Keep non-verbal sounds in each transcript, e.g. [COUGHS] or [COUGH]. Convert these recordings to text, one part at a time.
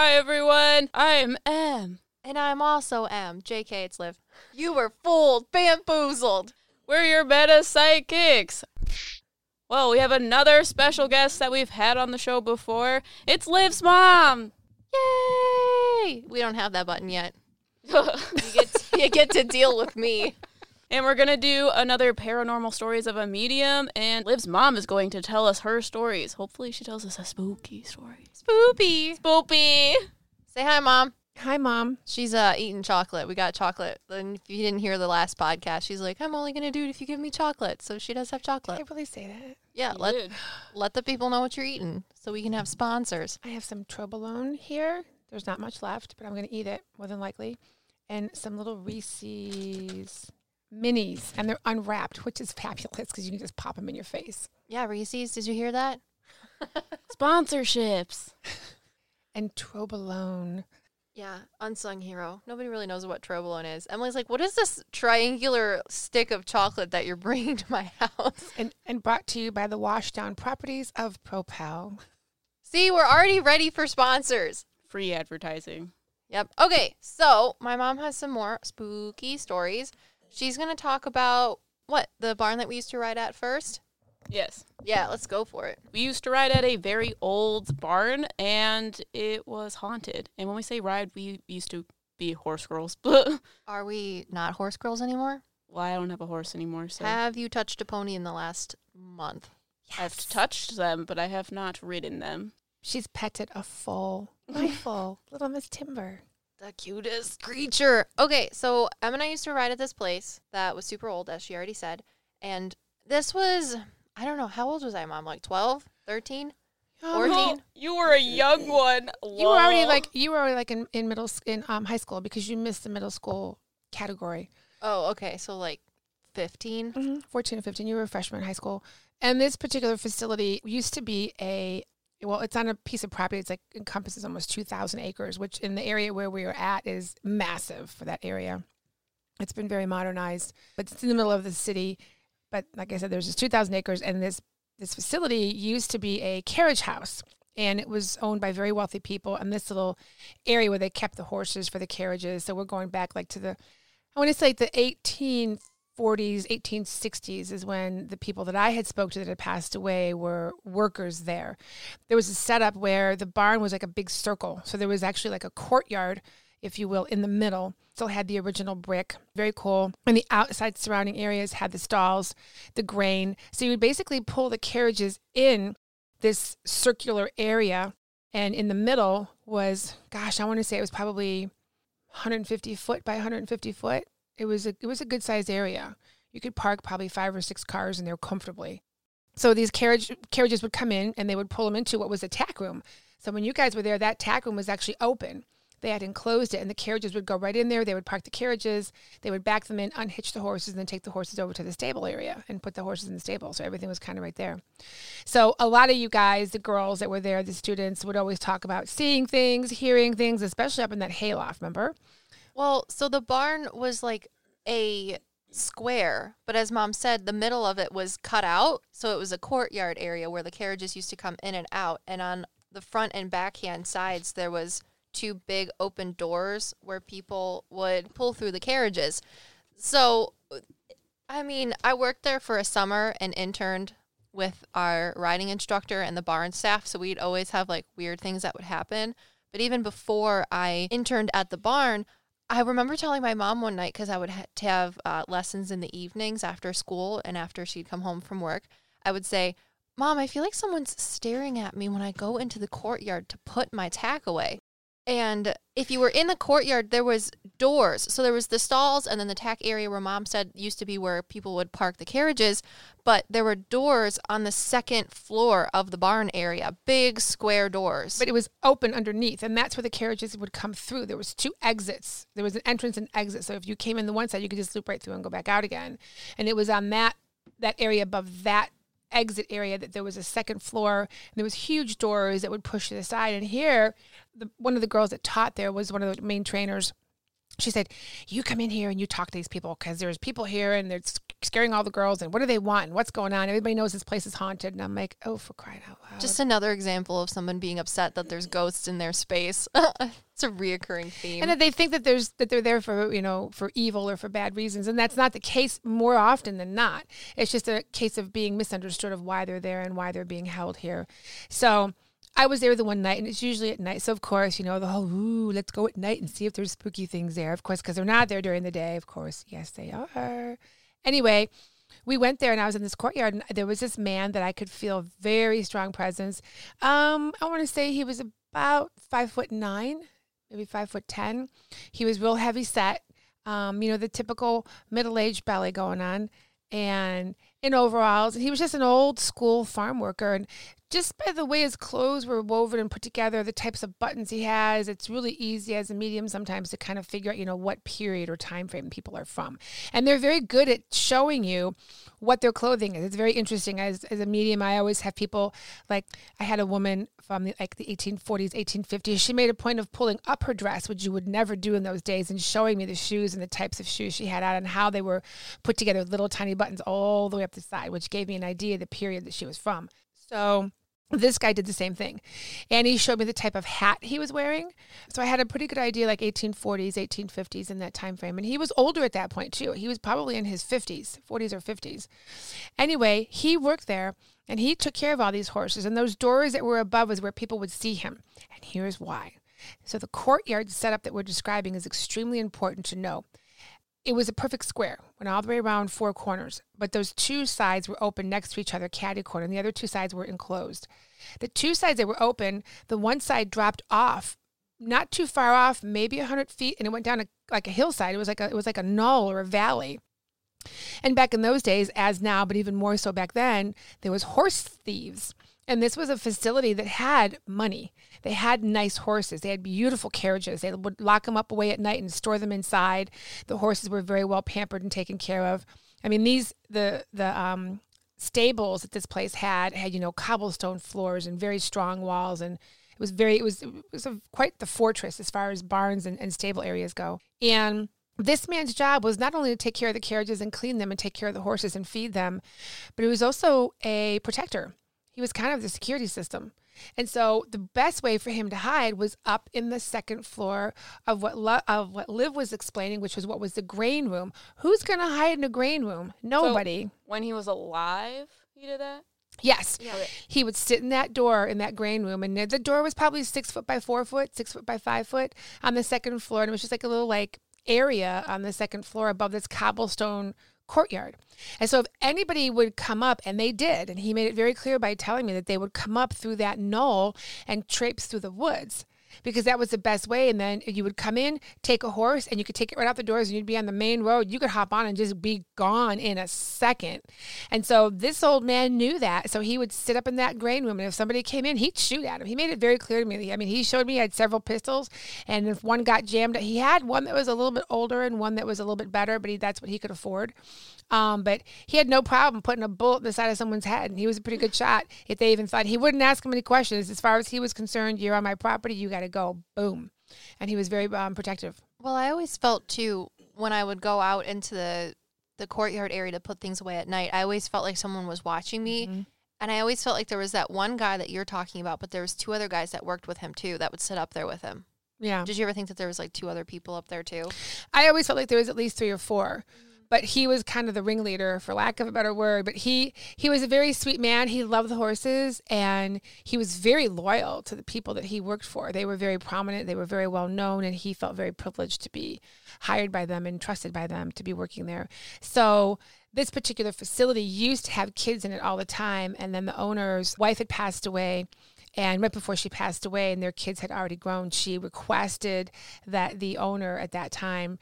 Hi everyone, I'm Em. And I'm also Em. JK, it's Liv. You were fooled, bamboozled. We're your meta psychics. Well, we have another special guest that we've had on the show before. It's Liv's mom. Yay! We don't have that button yet. [LAUGHS] You get to, you get to deal with me. And we're going to do another paranormal stories of a medium and Liv's mom is going to tell us her stories. Hopefully she tells us a spooky story. Spoopy. Spoopy. Say hi, Mom. Hi, Mom. She's uh eating chocolate. We got chocolate. And if you didn't hear the last podcast, she's like, I'm only gonna do it if you give me chocolate. So she does have I chocolate. can't really say that. Yeah, You let did. let the people know what you're eating so we can have sponsors. I have some Toblerone here. There's not much left, but I'm going to eat it more than likely. And some little Reese's minis, and they're unwrapped, which is fabulous because you can just pop them in your face. Yeah, Reese's, did you hear that? [LAUGHS] Sponsorships. And Toblerone. Yeah, unsung hero. Nobody really knows what Toblerone is. Emily's like, "What is this triangular stick of chocolate that you're bringing to my house?" [LAUGHS] And, and brought to you by the washdown properties of Propel. See, we're already ready for sponsors. Free advertising. Yep. Okay, so my mom has some more spooky stories. She's gonna talk about what the barn that we used to ride at first. Yes. Yeah, let's go for it. We used to ride at a very old barn and it was haunted. And when we say ride, we used to be horse girls. well, [LAUGHS] Are we not horse girls anymore? Well, I don't have a horse anymore, so Have you touched a pony in the last month? I've touched them, but I have not ridden them. She's petted a full, [LAUGHS] my full, little Miss Timber. The cutest creature. Okay, so Em and I used to ride at this place that was super old, as she already said. And this was, I don't know, how old was I, Mom? Like 12, 13? Oh, 14? You were a young one. You were already like you were already like in, in middle in um, high school because you missed the middle school category. Oh, okay. So like 15? hmm 14 or 15. You were a freshman in high school. And this particular facility used to be a, well, it's on a piece of property. It's like encompasses almost 2,000 acres, which in the area where we are at is massive for that area. It's been very modernized, but it's in the middle of the city. But like I said, there's this 2,000 acres, and this this facility used to be a carriage house, and it was owned by very wealthy people. And this little area where they kept the horses for the carriages. So we're going back like to the, I want to say the 1840s, 1860s is when the people that I had spoke to that had passed away were workers there. There was a setup where the barn was like a big circle. So there was actually like a courtyard, if you will, in the middle. Still had the original brick. Very cool. And the outside surrounding areas had the stalls, the grain. So you would basically pull the carriages in this circular area. And in the middle was, gosh, I want to say it was probably 150 foot by 150 foot. It was a it was a good sized area. You could park probably five or six cars in there comfortably. So these carriage carriages would come in and they would pull them into what was a tack room. So when you guys were there, that tack room was actually open. They had enclosed it, and the carriages would go right in there. They would park the carriages, they would back them in, unhitch the horses, and then take the horses over to the stable area and put the horses in the stable. So everything was kind of right there. So a lot of you guys, the girls that were there, the students, would always talk about seeing things, hearing things, especially up in that hayloft. Remember? Well, so the barn was like a square, but as mom said, the middle of it was cut out. So it was a courtyard area where the carriages used to come in and out. And on the front and backhand sides, there was two big open doors where people would pull through the carriages. So, I mean, I worked there for a summer and interned with our riding instructor and the barn staff. So we'd always have like weird things that would happen. But even before I interned at the barn, I remember telling my mom one night because I would ha- have uh, lessons in the evenings after school and after she'd come home from work. I would say, Mom, I feel like someone's staring at me when I go into the courtyard to put my tack away. And if you were in the courtyard, there was doors. So there was the stalls and then the tack area where mom said used to be where people would park the carriages. But there were doors on the second floor of the barn area, big square doors. But it was open underneath, and that's where the carriages would come through. There was two exits. There was an entrance and exit. So if you came in the one side, you could just loop right through and go back out again. And it was on that that area above that exit area that there was a second floor there was huge doors that would push to the side. And here the, one of the girls that taught there was one of the main trainers she said, "You come in here and you talk to these people because there's people here and they're scaring all the girls and what do they want and what's going on? Everybody knows this place is haunted." And I'm like, "Oh, for crying out loud!" Just another example of someone being upset that there's ghosts in their space. [LAUGHS] it's a reoccurring theme. and that they think that there's that they're there for you know for evil or for bad reasons, and that's not the case more often than not. It's just a case of being misunderstood of why they're there and why they're being held here. So. I was there the one night, and it's usually at night. So of course, you know the whole "ooh, let's go at night and see if there's spooky things there." Of course, because they're not there during the day. Of course, yes, they are. Anyway, we went there, and I was in this courtyard, and there was this man that I could feel very strong presence. Um, I want to say he was about five foot nine, maybe five foot ten. He was real heavy set. Um, you know, the typical middle aged belly going on, and in overalls. And he was just an old school farm worker, and just by the way his clothes were woven and put together, the types of buttons he has, it's really easy as a medium sometimes to kind of figure out, you know, what period or time frame people are from. And they're very good at showing you what their clothing is. It's very interesting. As, as a medium, I always have people like I had a woman from the, like the 1840s, 1850s. She made a point of pulling up her dress, which you would never do in those days, and showing me the shoes and the types of shoes she had on and how they were put together, with little tiny buttons all the way up the side, which gave me an idea of the period that she was from. So this guy did the same thing. And he showed me the type of hat he was wearing. So i had a pretty good idea like 1840s 1850s in that time frame. And he was older at that point too. He was probably in his 50s 40s or 50s anyway he worked there and he took care of all these horses and those doors that were above was where people would see him and here's why so the courtyard setup that we're describing is extremely important to know it was a perfect square, went all the way around four corners, but those two sides were open next to each other, catty corner, and the other two sides were enclosed. The two sides that were open, the one side dropped off, not too far off, maybe a hundred feet, and it went down a, like a hillside. It was like a, it was like a knoll or a valley. And back in those days, as now, but even more so back then, there was horse thieves. And this was a facility that had money. They had nice horses. They had beautiful carriages. They would lock them up away at night and store them inside. The horses were very well pampered and taken care of. I mean, these the the um, stables that this place had had you know cobblestone floors and very strong walls, and it was very it was it was a, quite the fortress as far as barns and, and stable areas go. And this man's job was not only to take care of the carriages and clean them and take care of the horses and feed them, but he was also a protector. He was kind of the security system. And so the best way for him to hide was up in the second floor of what Lo- of what Liv was explaining, which was what was the grain room. Who's going to hide in a grain room? Nobody. When he was alive, he did that? yes. Yeah. He would sit in that door in that grain room, and the door was probably six foot by four foot, six foot by five foot on the second floor, and it was just like a little like area on the second floor above this cobblestone courtyard. And so if anybody would come up, and they did, and he made it very clear by telling me that they would come up through that knoll and traipse through the woods. Because that was the best way. And then you would come in, take a horse, and you could take it right out the doors and you'd be on the main road. You could hop on and just be gone in a second. And so this old man knew that. So he would sit up in that grain room. And if somebody came in, he'd shoot at him. He made it very clear to me. I mean, he showed me he had several pistols. And if one got jammed, he had one that was a little bit older and one that was a little bit better, but he, that's what he could afford. Um, but he had no problem putting a bullet in the side of someone's head, and he was a pretty good shot. If they even thought he wouldn't ask him any questions, as far as he was concerned, you're on my property, you got to go, boom. And he was very um, protective. Well, I always felt too when I would go out into the the courtyard area to put things away at night. I always felt like someone was watching me, Mhm. and I always felt like there was that one guy that you're talking about, but there was two other guys that worked with him too that would sit up there with him. Yeah, Did you ever think that there was like two other people up there too? I always felt like there was at least three or four. But he was kind of the ringleader, for lack of a better word. But he he was a very sweet man. He loved the horses, and he was very loyal to the people that he worked for. They were very prominent. They were very well known, and he felt very privileged to be hired by them and trusted by them to be working there. So this particular facility used to have kids in it all the time, and then the owner's wife had passed away. And right before she passed away, and their kids had already grown, she requested that the owner at that time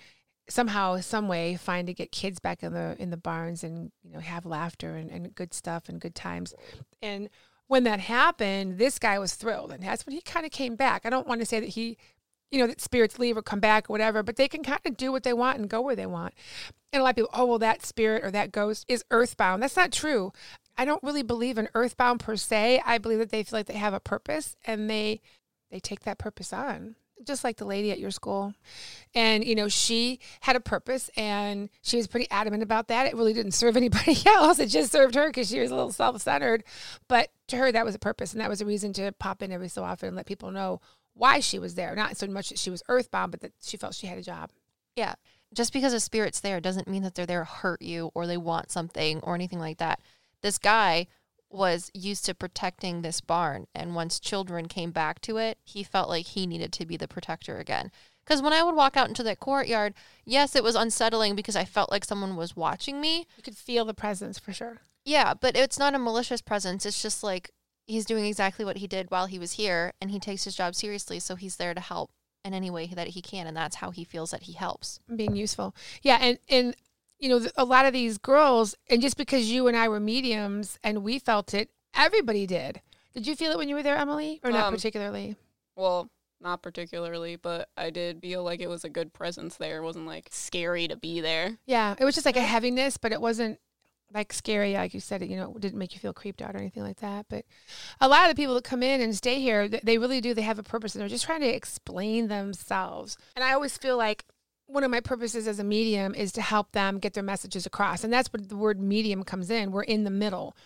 somehow, some way, find to get kids back in the in the barns and you know have laughter and, and good stuff and good times. And when that happened, this guy was thrilled, and that's when he kind of came back. I don't want to say that he, you know, that spirits leave or come back or whatever, but they can kind of do what they want and go where they want. And a lot of people, oh well, that spirit or that ghost is earthbound. That's not true. I don't really believe in earthbound per se. I believe that they feel like they have a purpose and they they take that purpose on. Just like the lady at your school. And, you know, she had a purpose and she was pretty adamant about that. It really didn't serve [LAUGHS] anybody else. It just served her because she was a little self centered. But to her, that was a purpose. And that was a reason to pop in every so often and let people know why she was there. Not so much that she was earthbound, but that she felt she had a job. Yeah. Just because a spirit's there doesn't mean that they're there to hurt you or they want something or anything like that. This guy was used to protecting this barn. And once children came back to it, he felt like he needed to be the protector again. Because when I would walk out into that courtyard, yes, it was unsettling because I felt like someone was watching me. You could feel the presence for sure. Yeah, but it's not a malicious presence. It's just like he's doing exactly what he did while he was here and he takes his job seriously. So he's there to help in any way that he can. And that's how he feels that he helps. Being useful. Yeah. And, and, you know, a lot of these girls, and just because you and I were mediums and we felt it, everybody did. Did you feel it when you were there, Emily, or not Um, particularly? Well, not particularly, but I did feel like it was a good presence there. It wasn't like scary to be there. Yeah, it was just like a heaviness, but it wasn't like scary, like you said. It you know, it didn't make you feel creeped out or anything like that. But a lot of the people that come in and stay here, they really do. They have a purpose, and they're just trying to explain themselves. And I always feel like one of my purposes as a medium is to help them get their messages across, and that's what the word medium comes in. We're in the middle.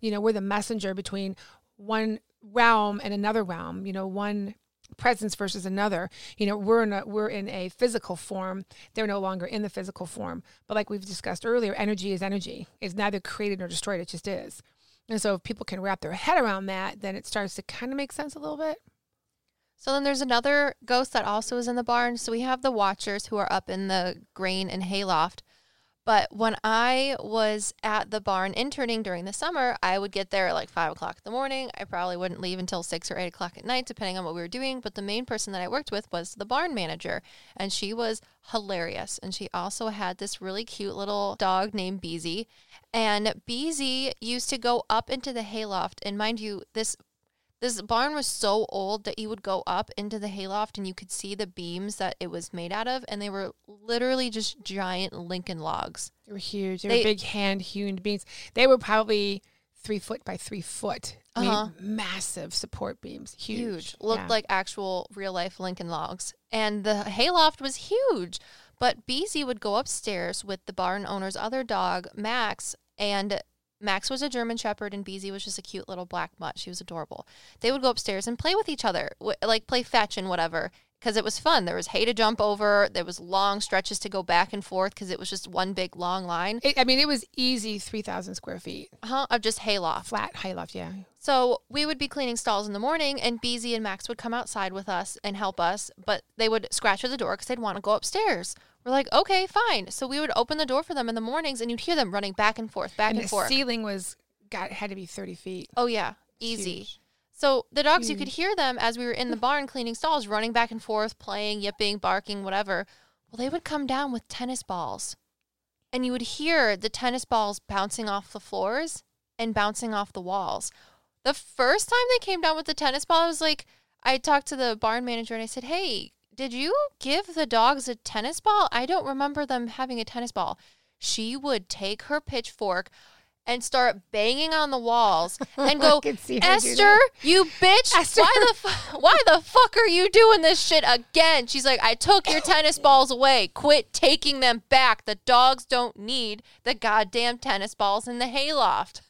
You know, we're the messenger between one realm and another realm. You know, one presence versus another. You know, we're in a we're in a physical form. They're no longer in the physical form. But like we've discussed earlier, energy is energy. It's neither created nor destroyed. It just is. And so if people can wrap their head around that, then it starts to kind of make sense a little bit. So then there's another ghost that also is in the barn. So we have the watchers who are up in the grain and hayloft. But when I was at the barn interning during the summer, I would get there at like five o'clock in the morning. I probably wouldn't leave until six or eight o'clock at night, depending on what we were doing. But the main person that I worked with was the barn manager, and she was hilarious. And she also had this really cute little dog named Beezy. And Beezy used to go up into the hayloft. And mind you, this this barn was so old that you would go up into the hayloft and you could see the beams that it was made out of, and they were literally just giant Lincoln logs. They were huge. They, They- were big hand hewn beams. They were probably three foot by three foot. Uh-huh. massive support beams. Huge. Huge. Looked Yeah. like actual real life Lincoln logs. And the hayloft was huge. But Beezy would go upstairs with the barn owner's other dog, Max, and Max was a German Shepherd and Beezy was just a cute little black mutt. She was adorable. They would go upstairs and play with each other, w- like play fetch and whatever, because it was fun. There was hay to jump over. There was long stretches to go back and forth because it was just one big long line It, I mean, it was easy 3,000 square feet. uh-huh, of just hayloft. Flat, high loft, yeah. So we would be cleaning stalls in the morning, and Beezy and Max would come outside with us and help us, but they would scratch at the door because they'd want to go upstairs. We're like, okay, fine. So we would open the door for them in the mornings, and you'd hear them running back and forth, back and and, the forth. ceiling was, got, had to be 30 feet. oh yeah, easy. Huge. So the dogs, you could hear them as we were in the barn cleaning stalls, running back and forth, playing, yipping, barking, whatever. Well, they would come down with tennis balls, and you would hear the tennis balls bouncing off the floors and bouncing off the walls. The first time they came down with the tennis ball, I was like, I talked to the barn manager and I said, Hey, did you give the dogs a tennis ball? I don't remember them having a tennis ball. She would take her pitchfork and start banging on the walls [LAUGHS] and go, I see Esther, you bitch! Esther." Why the fu- why the fuck are you doing this shit again? She's like, I took your tennis [COUGHS] balls away. Quit taking them back. The dogs don't need the goddamn tennis balls in the hayloft.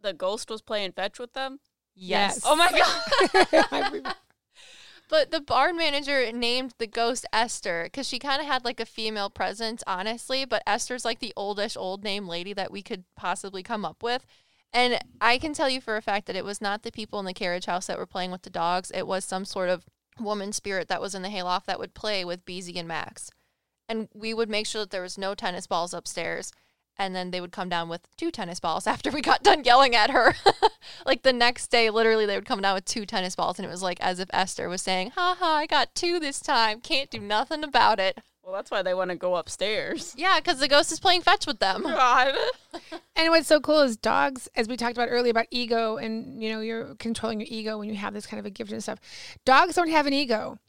The ghost was playing fetch with them. Yes. Oh my [LAUGHS] god. But the barn manager named the ghost Esther because she kind of had like a female presence, honestly. But Esther's like the oldish old name lady that we could possibly come up with. And I can tell you for a fact that it was not the people in the carriage house that were playing with the dogs. It was some sort of woman spirit that was in the hayloft that would play with Beezy and Max. And we would make sure that there was no tennis balls upstairs. And then they would come down with two tennis balls [LAUGHS] after we got done yelling at her. [LAUGHS] like the next day, literally, they would come down with two tennis balls. And it was like as if Esther was saying, Ha ha, I got two this time. Can't do nothing about it. Well, that's why they want to go upstairs. Yeah, because the ghost is playing fetch with them. [LAUGHS] God. And what's so cool is dogs, as we talked about earlier about ego and, you know, you're controlling your ego when you have this kind of a gift and stuff. Dogs don't have an ego.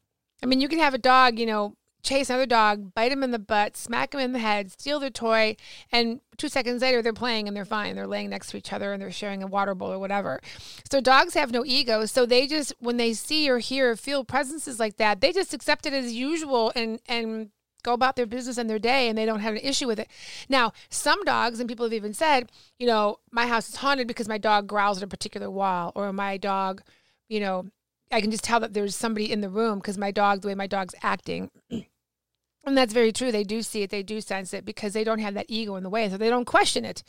I mean, you can have a dog, you know, chase another dog, bite him in the butt, smack him in the head, steal their toy, and two seconds later they're playing and they're fine. They're laying next to each other and they're sharing a water bowl or whatever. So dogs have no ego. So they just when they see or hear or feel presences like that, they just accept it as usual and and go about their business and their day and they don't have an issue with it. Now, some dogs and people have even said, you know, my house is haunted because my dog growls at a particular wall or my dog, you know, I can just tell that there's somebody in the room because my dog, the way my dog's acting. [CLEARS THROAT] and that's very true. They do see it, they do sense it because they don't have that ego in the way. So they don't question it.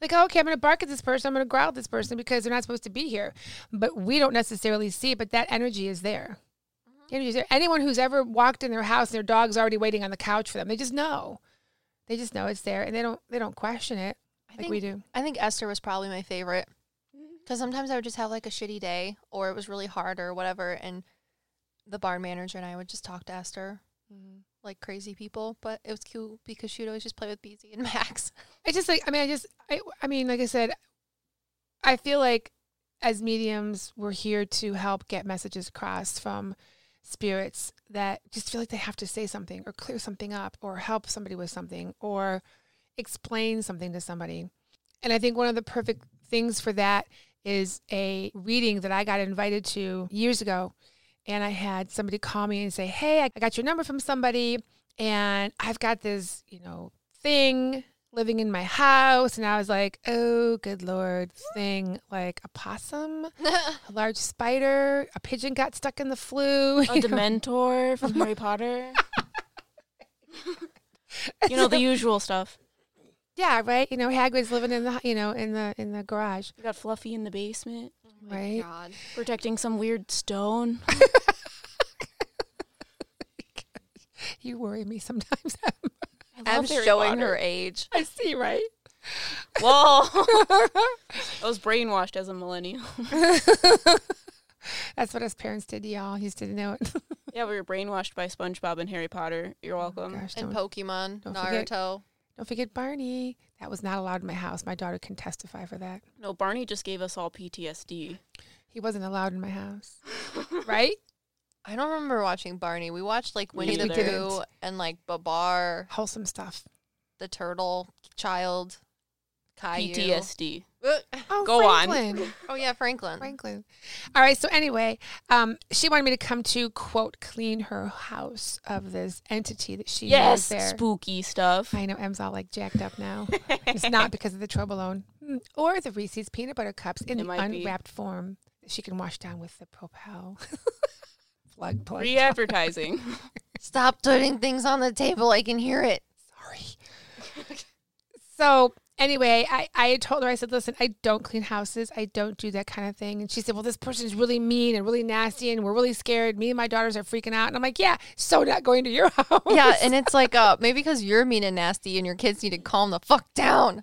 Like, oh, okay, I'm going to bark at this person, I'm going to growl at this person because they're not supposed to be here. But we don't necessarily see it, but that energy is there. The energy is there. Anyone who's ever walked in their house and their dog's already waiting on the couch for them, they just know. They just know it's there and they don't they don't question it I like think, we do. I think Esther was probably my favorite because sometimes I would just have like a shitty day or it was really hard or whatever, and the barn manager and I would just talk to Esther mm-hmm. like crazy people. But it was cute because she'd always just play with Beezy and [LAUGHS] Max. I just like I mean I just I I mean like I said I feel like as mediums we're here to help get messages across from spirits that just feel like they have to say something or clear something up or help somebody with something or explain something to somebody. And I think one of the perfect things for that is a reading that I got invited to years ago. And I had somebody call me and say, Hey, I got your number from somebody and I've got this, you know, thing living in my house. And I was like, Oh, good Lord, thing like a possum, [LAUGHS] a large spider, a pigeon got stuck in the flue. [LAUGHS] A? Dementor from Harry Potter. [LAUGHS] you know the usual stuff. Yeah, right. You know, Hagrid's living in the you know in the in the garage, We got Fluffy in the basement oh right? God. protecting some weird stone. [LAUGHS] [LAUGHS] You worry me sometimes. [LAUGHS] I I'm showing Potter. her age. I see, right? Whoa! I was brainwashed as a millennial. That's what us parents did, y'all. You just didn't know it. Yeah, we were brainwashed by SpongeBob and Harry Potter. You're oh welcome. Gosh, And Pokemon, don't forget- Naruto. Don't forget Barney. That was not allowed in my house. My daughter can testify for that. no, Barney just gave us all PTSD. He wasn't allowed in my house, [LAUGHS] right? I don't remember watching Barney. We watched like Winnie the neither. Pooh and like Babar, Wholesome stuff. the turtle child, Caillou. PTSD. Oh, Go on. Franklin. Oh yeah, Franklin. Franklin. All right. So anyway, um, she wanted me to come to quote clean her house of this entity that she Yes, there. spooky stuff. I know Em's all like jacked up now. it's not [LAUGHS] because of the Toblerone Mm, or the Reese's peanut butter cups in It the might be. unwrapped form that she can wash down with the Propel. [LAUGHS] plug, plug. Free advertising. [LAUGHS] Stop putting things on the table. I can hear it. Sorry. so anyway, I, I told her, I said, listen, I don't clean houses. I don't do that kind of thing. And she said, well, this person is really mean and really nasty and we're really scared. Me and my daughters are freaking out. And I'm like, yeah, so not going to your [LAUGHS] house. Yeah, and it's like uh maybe because you're mean and nasty and your kids need to calm the fuck down.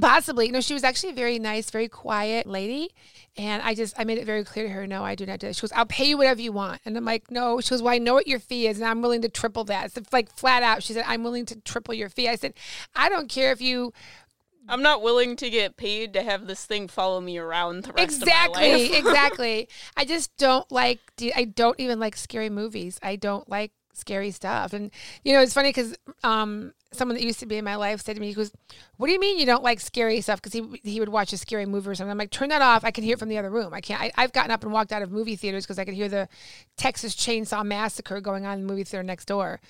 Possibly. You know, she was actually a very nice, very quiet lady. And I just, I made it very clear to her, no, I do not do that. She goes, I'll pay you whatever you want. And I'm like, no. She goes, well, I know what your fee is and I'm willing to triple that. It's like flat out, she said, I'm willing to triple your fee. I said, I don't care if you I'm not willing to get paid to have this thing follow me around the rest of my exactly life. [LAUGHS] [LAUGHS] exactly. I just don't like i don't even like scary movies. I don't like scary stuff. And you know it's funny because um someone that used to be in my life said to me he goes what do you mean you don't like scary stuff? Because he, he would watch a scary movie or something. I'm like turn that off. I can hear it from the other room. I can't I, i've gotten up and walked out of movie theaters because i could hear the texas chainsaw massacre going on in the movie theater next door.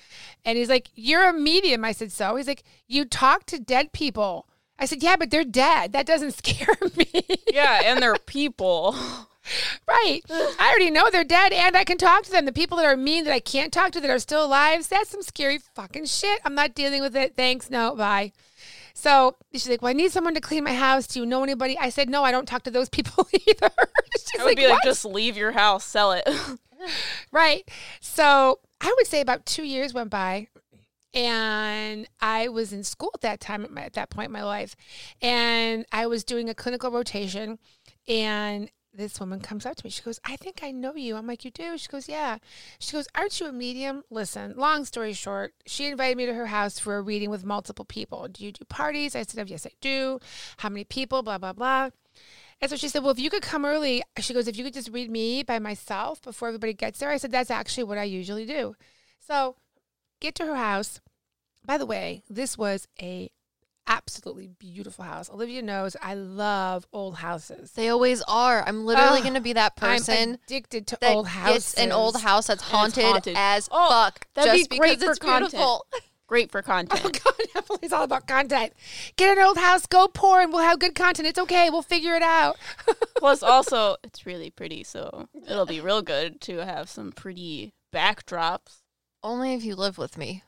And he's like you're a medium. I said so? He's like you talk to dead people i said yeah but they're dead that doesn't [LAUGHS] scare me yeah, and they're people. Right. I already know they're dead and I can talk to them. The people that are mean that I can't talk to that are still alive, that's some scary fucking shit. I'm not dealing with it. Thanks. No, bye. So she's like, Well, I need someone to clean my house. Do you know anybody? I said, No, I don't talk to those people [LAUGHS] either. she's I would be like, "What?" just leave your house, sell it. Right. So I would say about two years went by. And I was in school at that time, at, my, at that point in my life. And I was doing a clinical rotation. And this woman comes up to me. She goes, I think I know you. I'm like, You do? She goes, Yeah. She goes, Aren't you a medium? Listen, long story short, she invited me to her house for a reading with multiple people. Do you do parties? I said, oh, Yes, I do. How many people? Blah, blah, blah. And so she said, Well, if you could come early, she goes, If you could just read me by myself before everybody gets there. I said, That's actually what I usually do. So get to her house. By the way, this was a absolutely beautiful house. Olivia knows I love old houses. They always are. I'm literally Ugh, going to be that I'm person addicted to that old houses. gets an old house that's haunted, haunted. as Oh, fuck. that'd just be great because for it's beautiful. Great for content. [LAUGHS] Oh content. God, Emily's all about content. Get an old house, go poor, and we'll have good content. It's okay. We'll figure it out. [LAUGHS] Plus, also, it's really pretty, so it'll be real good to have some pretty backdrops. Only if you live with me.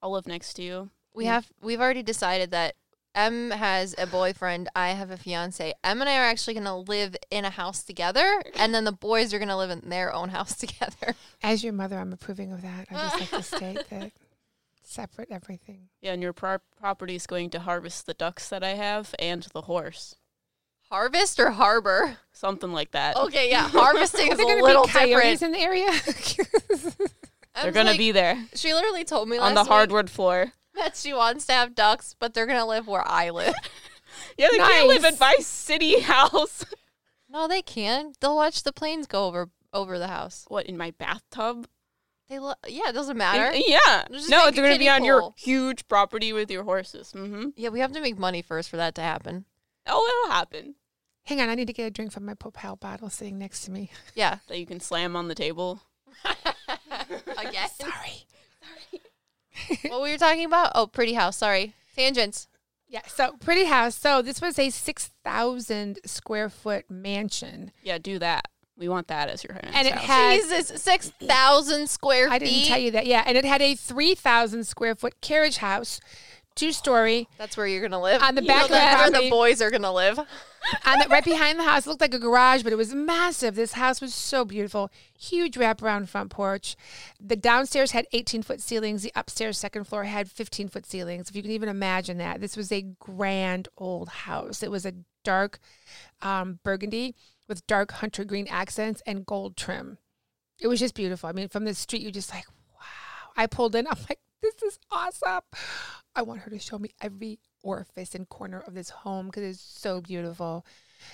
I'll live next to you. We Mm. have we've already decided that Em has a boyfriend, I have a fiance. Em and I are actually going to live in a house together, and then the boys are going to live in their own house [LAUGHS] together. As your mother, I'm approving of that. I just like to state [LAUGHS] that separate everything. Yeah, and your pro- property is going to harvest the ducks that I have and the horse. Harvest or harbor? Something like that. Okay, yeah, [LAUGHS] harvesting Are is there a going to little be coyotes different. in the area? They're Em's going like- to be there She literally told me last on the week hardwood floor. that she wants to have ducks, but they're gonna live where I live. [LAUGHS] Yeah, they can't live in my city house. [LAUGHS] no, they can. They'll watch the planes go over over the house. what, in my bathtub? They lo- yeah, it doesn't In- matter. yeah. No, make they're going to be kiddie on your huge property with your horses. Mm-hmm. Yeah, we have to make money first for that to happen. Oh, it'll happen. Hang on, I need to get a drink from my Propel bottle sitting next to me. Yeah. That you can slam on the table. [LAUGHS] [LAUGHS] Again. Sorry. [LAUGHS] what were you talking about? Oh, pretty house. Sorry. Tangents. Yeah, so pretty house. So this was a 6,000 square foot mansion. Yeah, do that. We want that as your And it house. had- Jesus, six thousand square feet. I didn't tell you that. Yeah, and it had a 3,000 square foot carriage house, two story. That's where you're gonna live. On the You back know of the that's where the boys are gonna live. And the, right behind the house looked like a garage, but it was massive. This house was so beautiful. Huge wraparound front porch. The downstairs had 18 foot ceilings. The upstairs second floor had 15 foot ceilings. If you can even imagine that. This was a grand old house. It was a dark um, burgundy with dark hunter green accents and gold trim. It was just beautiful. I mean, from the street, you're just like, wow. I pulled in. I'm like, this is awesome. I want her to show me every orifice and corner of this home because it's so beautiful.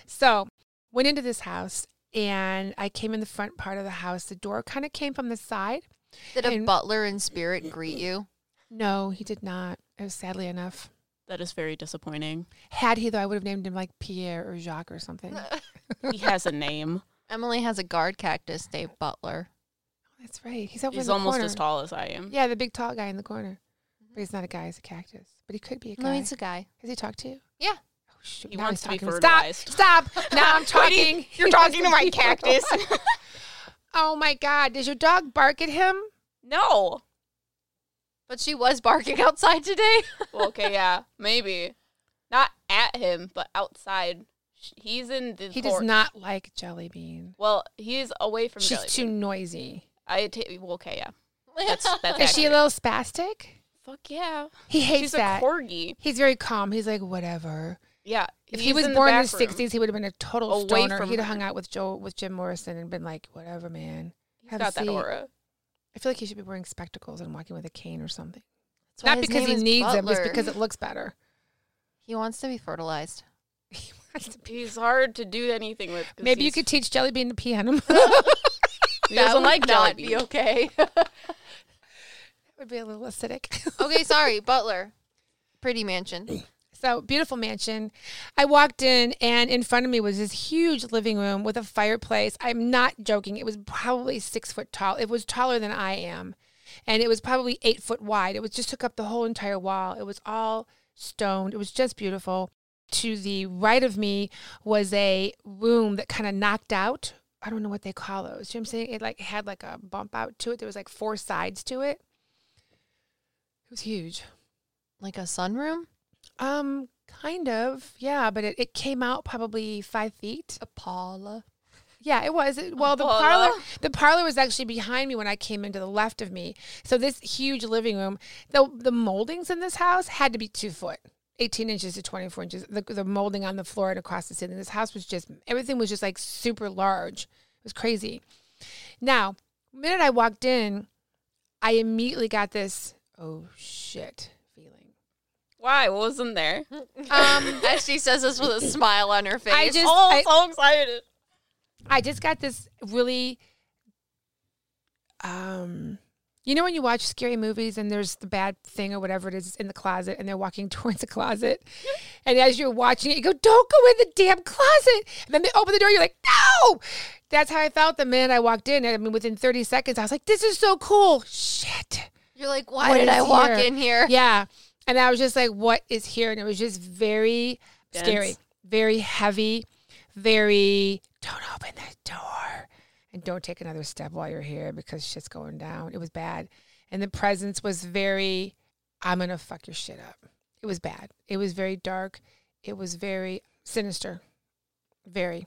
So, went into this house and I came in the front part of the house. The door kind of came from the side. Did a And- butler in spirit greet you? No, he did not. It was sadly enough. that is very disappointing. Had he, though, I would have named him like Pierre or Jacques or something. [LAUGHS] he has a name. Emily has a guard cactus named Butler. That's right. He's over He's in the almost corner. as tall as I am. Yeah, the big tall guy in the corner. Mm-hmm. But he's not a guy, he's a cactus. But he could be a guy. No, he's a guy. Has he talked to you? Yeah. Oh, shoot. He now wants he's to be talking fertilized. Stop! Stop! [LAUGHS] Now I'm talking. [LAUGHS] You're talking to my cactus. [LAUGHS] oh my God. Does your dog bark at him? no. But she was barking outside today. Well, okay, yeah, maybe. Not at him, but outside. He's in the. He does not like Jelly Bean. Well, he's away from. She's Jelly too Bean. noisy. I ta- well, okay, yeah. That's that's. Is she a little spastic? Fuck yeah. He hates She's that. a corgi. He's very calm. He's like, whatever. Yeah. If he was in born in the room. '60s, he would have been a total Away stoner. He'd have hung out with Joe, with Jim Morrison, and been like, whatever, man. He's Have got that aura. I feel like he should be wearing spectacles and walking with a cane or something. That's Not because he is needs them, just because it looks better. he wants to be fertilized. [LAUGHS] He wants to be- He's hard to do anything with. Maybe you could teach Jelly Bean to pee on him. [LAUGHS] He That doesn't would like jelly not be okay. [LAUGHS] would be a little acidic. [LAUGHS] okay, sorry, Butler. Pretty mansion. So beautiful mansion. I walked in, and in front of me was this huge living room with a fireplace. I'm not joking. It was probably six foot tall. It was taller than I am, and it was probably eight foot wide. It was just took up the whole entire wall. It was all stoned. It was just beautiful. To the right of me was a room that kind of knocked out. I don't know what they call those. You know what I'm saying? It like had like a bump out to it. There was like four sides to it. It was huge. Like a sunroom? Um, kind of, yeah, but it, it came out probably five feet. A Paula. Yeah, it was. It- well, the parlor, the parlor was actually behind me when I came into the left of me. So this huge living room, the the moldings in this house had to be two foot, eighteen inches to twenty four inches. The the molding on the floor and across the ceiling. This house was just everything was just like super large. It was crazy. Now, the minute I walked in, I immediately got this oh shit feeling. Why? What was in there? [LAUGHS] Um, [LAUGHS] As she says this with a smile on her face. I just oh, I- so excited. I just got this really um You know when you watch scary movies and there's the bad thing or whatever it is in the closet and they're walking [LAUGHS] towards the closet, and as you're watching it, you go, "Don't go in the damn closet!" And then they open the door, you're like, "No!" That's how I felt the minute I walked in. I mean, within 30 seconds, I was like, "This is so cool!" Shit. You're like, why What did I walk here? in here? Yeah. And I was just like, what is here? And it was just very Dense. scary, very heavy, very, don't open the door and don't take another step while you're here because shit's going down. It was bad. And the presence was very, I'm going to fuck your shit up. It was bad. It was very dark. It was very sinister. Very.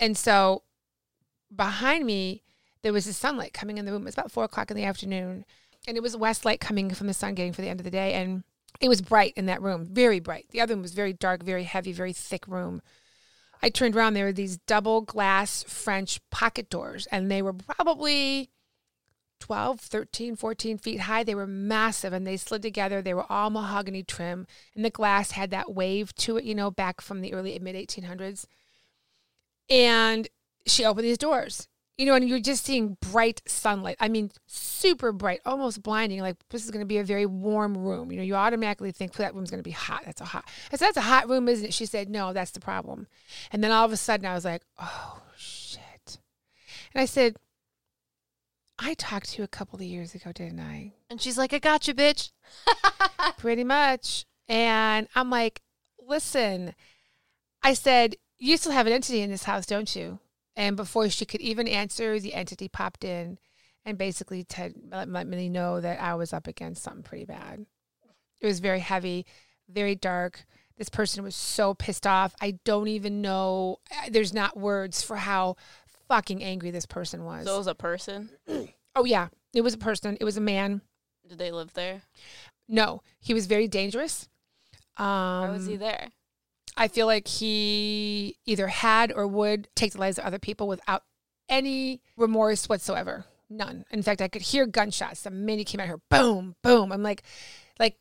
And so behind me, there was the sunlight coming in the room. It was about four o'clock in the afternoon and it was west light coming from the sun getting for the end of the day and it was bright in that room very bright. The other one was very dark very heavy very thick room. I turned around there were these double glass french pocket doors and they were probably 12 13 14 feet high. They were massive and they slid together. They were all mahogany trim and the glass had that wave to it you know back from the early mid 1800s and she opened these doors you know, and you're just seeing bright sunlight. I mean, super bright, almost blinding. Like this is going to be a very warm room. You know, you automatically think that room's going to be hot. That's a hot. I said, that's a hot room, isn't it? She said, no, that's the problem. And then all of a sudden, I was like, oh shit. And I said, I talked to you a couple of years ago, didn't I? And she's like, I got you, bitch. [LAUGHS] Pretty much. And I'm like, listen, I said, you still have an entity in this house, don't you? And before she could even answer, the entity popped in and basically Ted let, let me know that I was up against something pretty bad. It was very heavy, very dark. This person was so pissed off. I don't even know. uh, There's not words for how fucking angry this person was. So it was a person. [CLEARS THROAT] oh, yeah. It was a person. It was a man. Did they live there? No, he was very dangerous. Um, Why was he there? I feel like he either had or would take the lives of other people without any remorse whatsoever. None. In fact, I could hear gunshots the minute came out here. Boom, boom. I'm like, like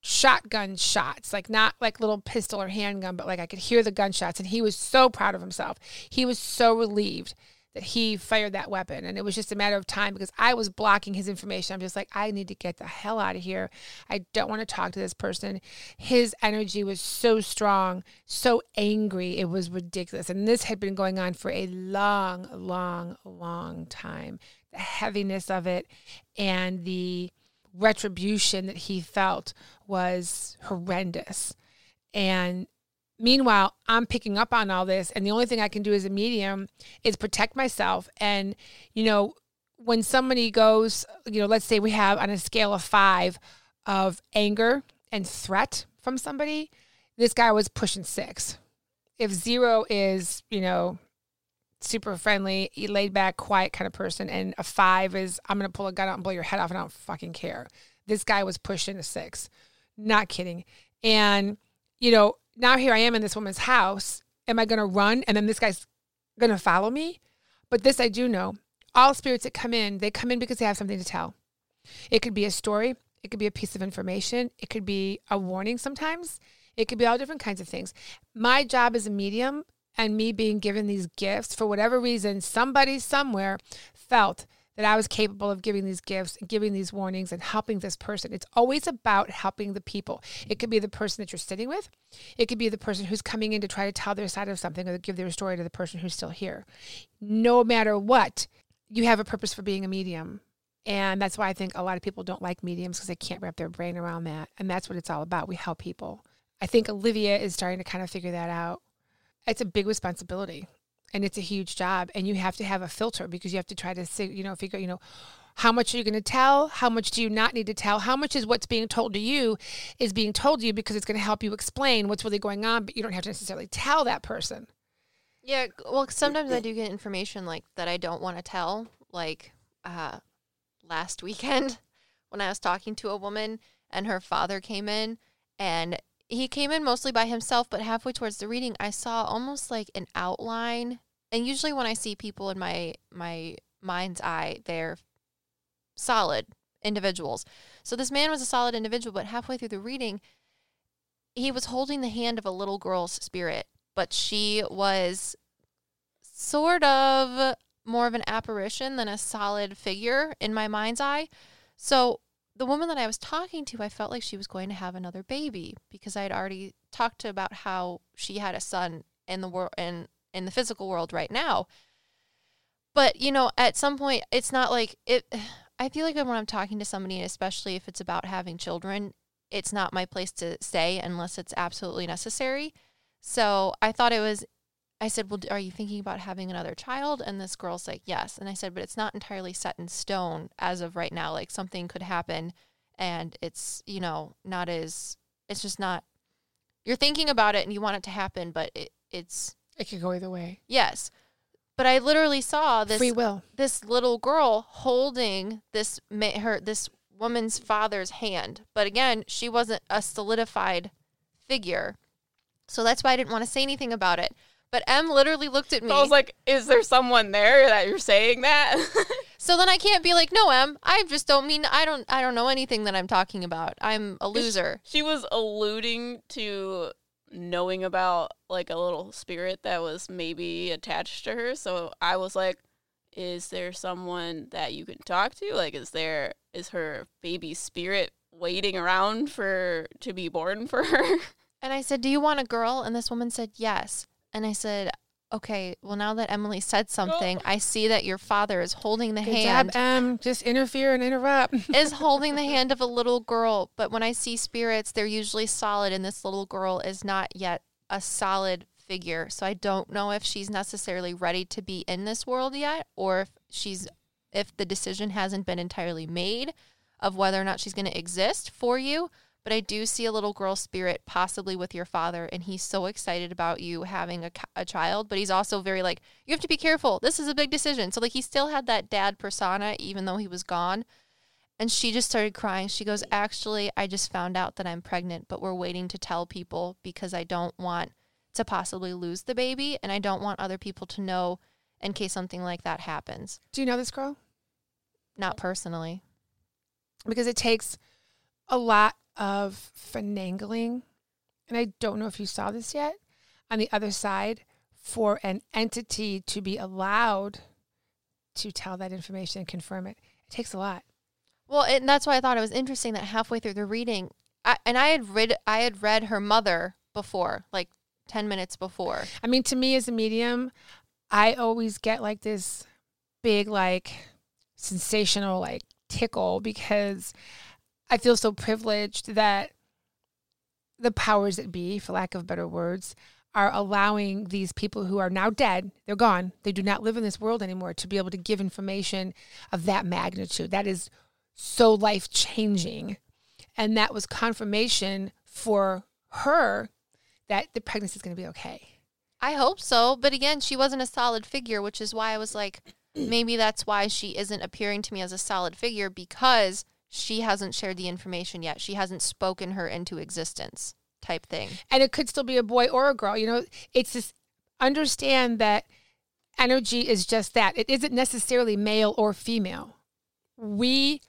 shotgun shots, like not like little pistol or handgun, but like I could hear the gunshots. And he was so proud of himself. He was so relieved that he fired that weapon. And it was just a matter of time because I was blocking his information. I'm just like, I need to get the hell out of here. I don't want to talk to this person. His energy was so strong, so angry. It was ridiculous. And this had been going on for a long, long, long time. The heaviness of it and the retribution that he felt was horrendous. And meanwhile, I'm picking up on all this, and the only thing I can do as a medium is protect myself. And, you know, when somebody goes, you know, let's say we have on a scale of five of anger and threat from somebody, this guy was pushing six. If zero is, you know, super friendly, laid back, quiet kind of person, and a five is I'm gonna pull a gun out and blow your head off, and I don't fucking care. This guy was pushing a six, not kidding. And you know, now here I am in this woman's house. Am I gonna run and then this guy's gonna follow me? But this I do know: all spirits that come in, they come in because they have something to tell. It could be a story. It could be a piece of information. It could be a warning sometimes. It could be all different kinds of things. My job as a medium and me being given these gifts, for whatever reason, somebody somewhere felt that I was capable of giving these gifts and giving these warnings and helping this person. It's always about helping the people. It could be the person that you're sitting with, it could be the person who's coming in to try to tell their side of something or give their story to the person who's still here. No matter what, you have a purpose for being a medium. And that's why I think a lot of people don't like mediums because they can't wrap their brain around that. And that's what it's all about. We help people. I think Olivia is starting to kind of figure that out. It's a big responsibility and it's a huge job. And you have to have a filter because you have to try to, you know, figure, you know, how much are you going to tell? How much do you not need to tell? How much is what's being told to you is being told to you because it's going to help you explain what's really going on, but you don't have to necessarily tell that person. Yeah, well, sometimes I do get information like that I don't want to tell. Like uh, last [LAUGHS] weekend when I was talking to a woman and her father came in, and he came in mostly by himself, but halfway towards the reading, I saw almost like an outline. And usually, when I see people in my my mind's eye, they're solid individuals. So this man was a solid individual, but halfway through the reading, he was holding the hand of a little girl's spirit, but she was sort of more of an apparition than a solid figure in my mind's eye. So the woman that I was talking to, I felt like she was going to have another baby because I had already talked to about how she had a son in the world in in the physical world right now. But you know, at some point, it's not like it. [SIGHS] I feel like when I'm talking to somebody, especially if it's about having children, it's not my place to say unless it's absolutely necessary. So I thought it was. I said, "Well, are you thinking about having another child?" And this girl's like, "Yes." And I said, "But it's not entirely set in stone as of right now. Like something could happen, and it's you know not as it's just not. You're thinking about it and you want it to happen, but it, it's It could go either way. yes. But I literally saw this Free will. this little girl holding this her this woman's father's hand. But again, she wasn't a solidified figure. So that's why I didn't want to say anything about it. But Em literally looked at me. So I was like, is there someone there that you're saying that? [LAUGHS] so then I can't be like, "No, Em, I just don't mean I don't I don't know anything that I'm talking about. I'm a loser." she was alluding to knowing about like a little spirit that was maybe attached to her. So I was like, is there someone that you can talk to? Like is there is her baby spirit waiting around for to be born for her? [LAUGHS] And I said, "Do you want a girl?" And this woman said, "Yes." And I said, "Okay, well now that Emily said oh. something, I see that your father is holding the Good hand job. Just interfere and interrupt. [LAUGHS] is holding the [LAUGHS] hand of a little girl, but when I see spirits, they're usually solid, and this little girl is not yet a solid figure. So I don't know if she's necessarily ready to be in this world yet, or if she's if the decision hasn't been entirely made of whether or not she's going to exist for you. But I do see a little girl spirit possibly with your father, and he's so excited about you having a, a child. But he's also very like, you have to be careful. This is a big decision. So, like, he still had that dad persona, even though he was gone. And she just started crying. She goes, Actually, I just found out that I'm pregnant, but we're waiting to tell people because I don't want to possibly lose the baby and I don't want other people to know in case something like that happens. Do you know this girl? Not personally. Because it takes a lot of finagling. And I don't know if you saw this yet. On the other side, for an entity to be allowed to tell that information and confirm it, it takes a lot. Well, and that's why I thought it was interesting that halfway through the reading, I, and I had read I had read her mother before, like ten minutes before. I mean, to me as a medium, I always get like this big, like sensational, like tickle because I feel so privileged that the powers that be, for lack of better words, are allowing these people who are now dead, they're gone, they do not live in this world anymore, to be able to give information of that magnitude. That is so life changing. And that was confirmation for her that the pregnancy is going to be okay. I hope so, but again, she wasn't a solid figure, which is why I was like, [CLEARS THROAT] maybe that's why she isn't appearing to me as a solid figure because she hasn't shared the information yet. She hasn't spoken her into existence, type thing. and it could still be a boy or a girl. You know, it's just understand that energy is just that. It isn't necessarily male or female. We,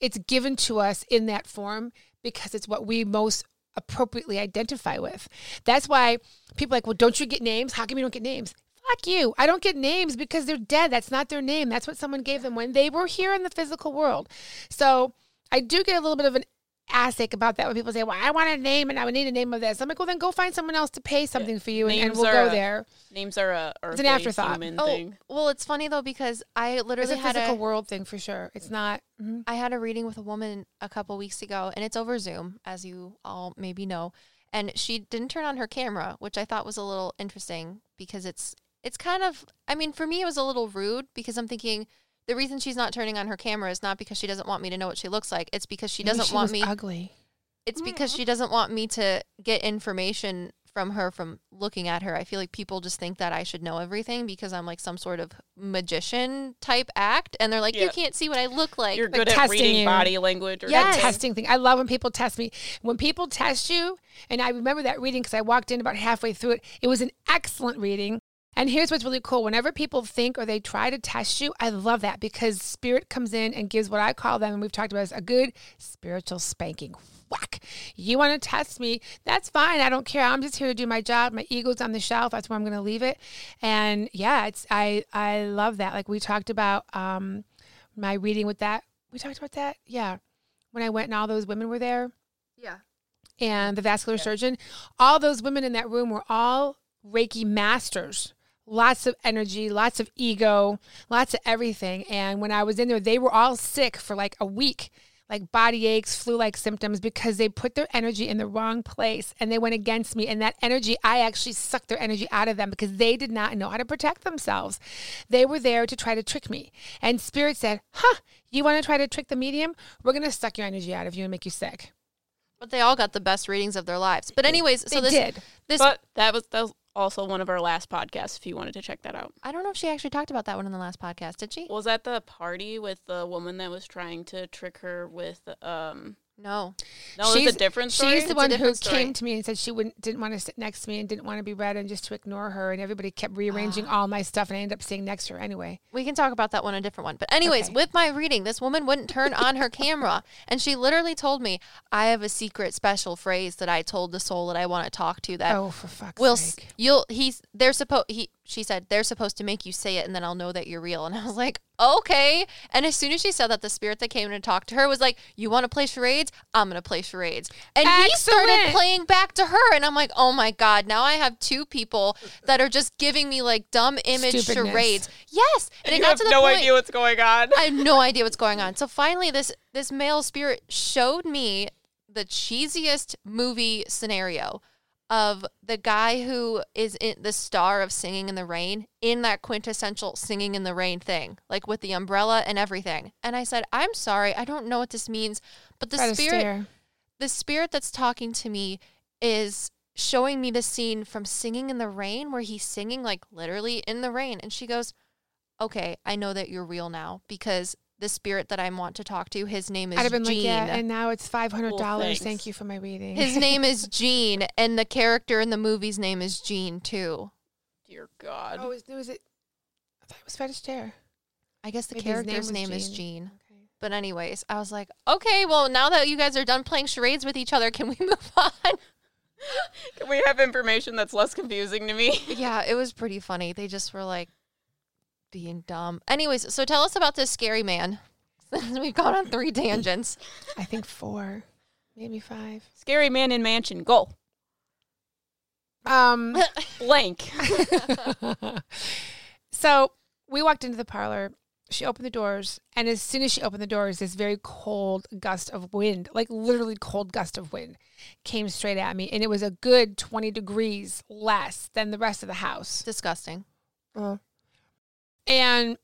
it's given to us in that form because it's what we most appropriately identify with. That's why people like, well, don't you get names? How come you don't get names? Fuck you. I don't get names because they're dead. That's not their name. That's what someone gave them when they were here in the physical world. So I do get a little bit of an ask about that when people say, Well, I want a name and I would need a name of this. I'm like, Well then go find someone else to pay something for you and, and we'll go a- there. Names are a It's an afterthought. human Oh, thing. well, it's funny though because I It's literally a had physical a world thing for sure. It's not mhm. I had a reading with a woman a couple weeks ago, and it's over Zoom, as you all maybe know. And she didn't turn on her camera, which I thought was a little interesting because it's it's kind of I mean, for me it was a little rude because I'm thinking the reason she's not turning on her camera is not because she doesn't want me to know what she looks like. It's because she Maybe doesn't want me ugly. it's because mm. she doesn't want me to get information from her from looking at her. I feel like people just think that I should know everything because I'm like some sort of magician type act and they're like, You can't see what I look like. You're like good at testing reading you. body language or Yes. that testing thing. I love when people test me. When people test you, and I remember that reading because I walked in about halfway through it. It was an excellent reading. And here's what's really cool. Whenever people think or they try to test you, I love that because spirit comes in and gives what I call them, and we've talked about this, a good spiritual spanking. whack. You want to test me? That's fine. I don't care. I'm just here to do my job. My ego's on the shelf. That's where I'm going to leave it. And yeah, it's I I love that. Like we talked about um my reading with that. We talked about that. Yeah, when I went and all those women were there Yeah. and the vascular surgeon, all those women in that room were all Reiki masters. Lots of energy, lots of ego, lots of everything. And when I was in there, they were all sick for like a week, like body aches, flu like symptoms, because they put their energy in the wrong place and they went against me. And that energy, I actually sucked their energy out of them because they did not know how to protect themselves. They were there to try to trick me. And Spirit said, Huh, you want to try to trick the medium? We're going to suck your energy out of you and make you sick. But they all got the best readings of their lives. But anyways, so They this did. this But that was that was also one of our last podcasts. If you wanted to check that out, I don't know if she actually talked about that one in the last podcast, did she? was that the party with the woman that was trying to trick her with um. No. No, it was a different story. She's the It's one who story. came to me and said she wouldn't didn't want to sit next to me and didn't want to be read and just to ignore her and everybody kept rearranging ah. all my stuff and I ended up sitting next to her anyway. We can talk about that one a different one. But anyways, Okay. with my reading, this woman wouldn't turn on her camera, [LAUGHS] and she literally told me, "I have a secret special phrase that I told the soul that I want to talk to that oh, for fuck's will sake! you'll he's they're supposed he she said they're supposed to make you say it and then I'll know that you're real." And I was like, "Okay." And as soon as she said that, the spirit that came in to talk to her was like, "You want to play charades? I'm gonna play charades." And he started playing back to her, and I'm like, "Oh my god!" Now I have two people that are just giving me like dumb image Stupidness. charades. Yes, and it got have to the no point. idea what's going on. I have no [LAUGHS] idea what's going on. So finally, this this male spirit showed me the cheesiest movie scenario of the guy who is in the star of Singing in the Rain in that quintessential Singing in the Rain thing, like with the umbrella and everything. And I said, "I'm sorry, I don't know what this means, but the spirit the spirit that's talking to me is showing me the scene from Singing in the Rain where he's singing like literally in the rain. And she goes, Okay, I know that you're real now because the spirit that I want to talk to, his name is I'd have been Gene. like, yeah, and now it's five hundred dollars. thanks. Thank you for my reading. his name is [LAUGHS] Gene, and the character in the movie's name is Gene too. Dear God. oh, was, was it? I thought it was Fred Astaire. I guess the Maybe character's name name, was is Gene. Gene. Okay. But anyways, I was like, okay, well now that you guys are done playing charades with each other, can we [LAUGHS] move on? Can we have information that's less confusing to me? yeah, it was pretty funny. They just were like being dumb. Anyways, so tell us about this scary man. [LAUGHS] We've gone on three tangents. I think four, maybe five. Scary man in mansion. Go. Um. [LAUGHS] Blank. [LAUGHS] so we walked into the parlor. She opened the doors, and as soon as she opened the doors, this very cold gust of wind, like literally cold gust of wind, came straight at me, and it was a good twenty degrees less than the rest of the house. Disgusting. And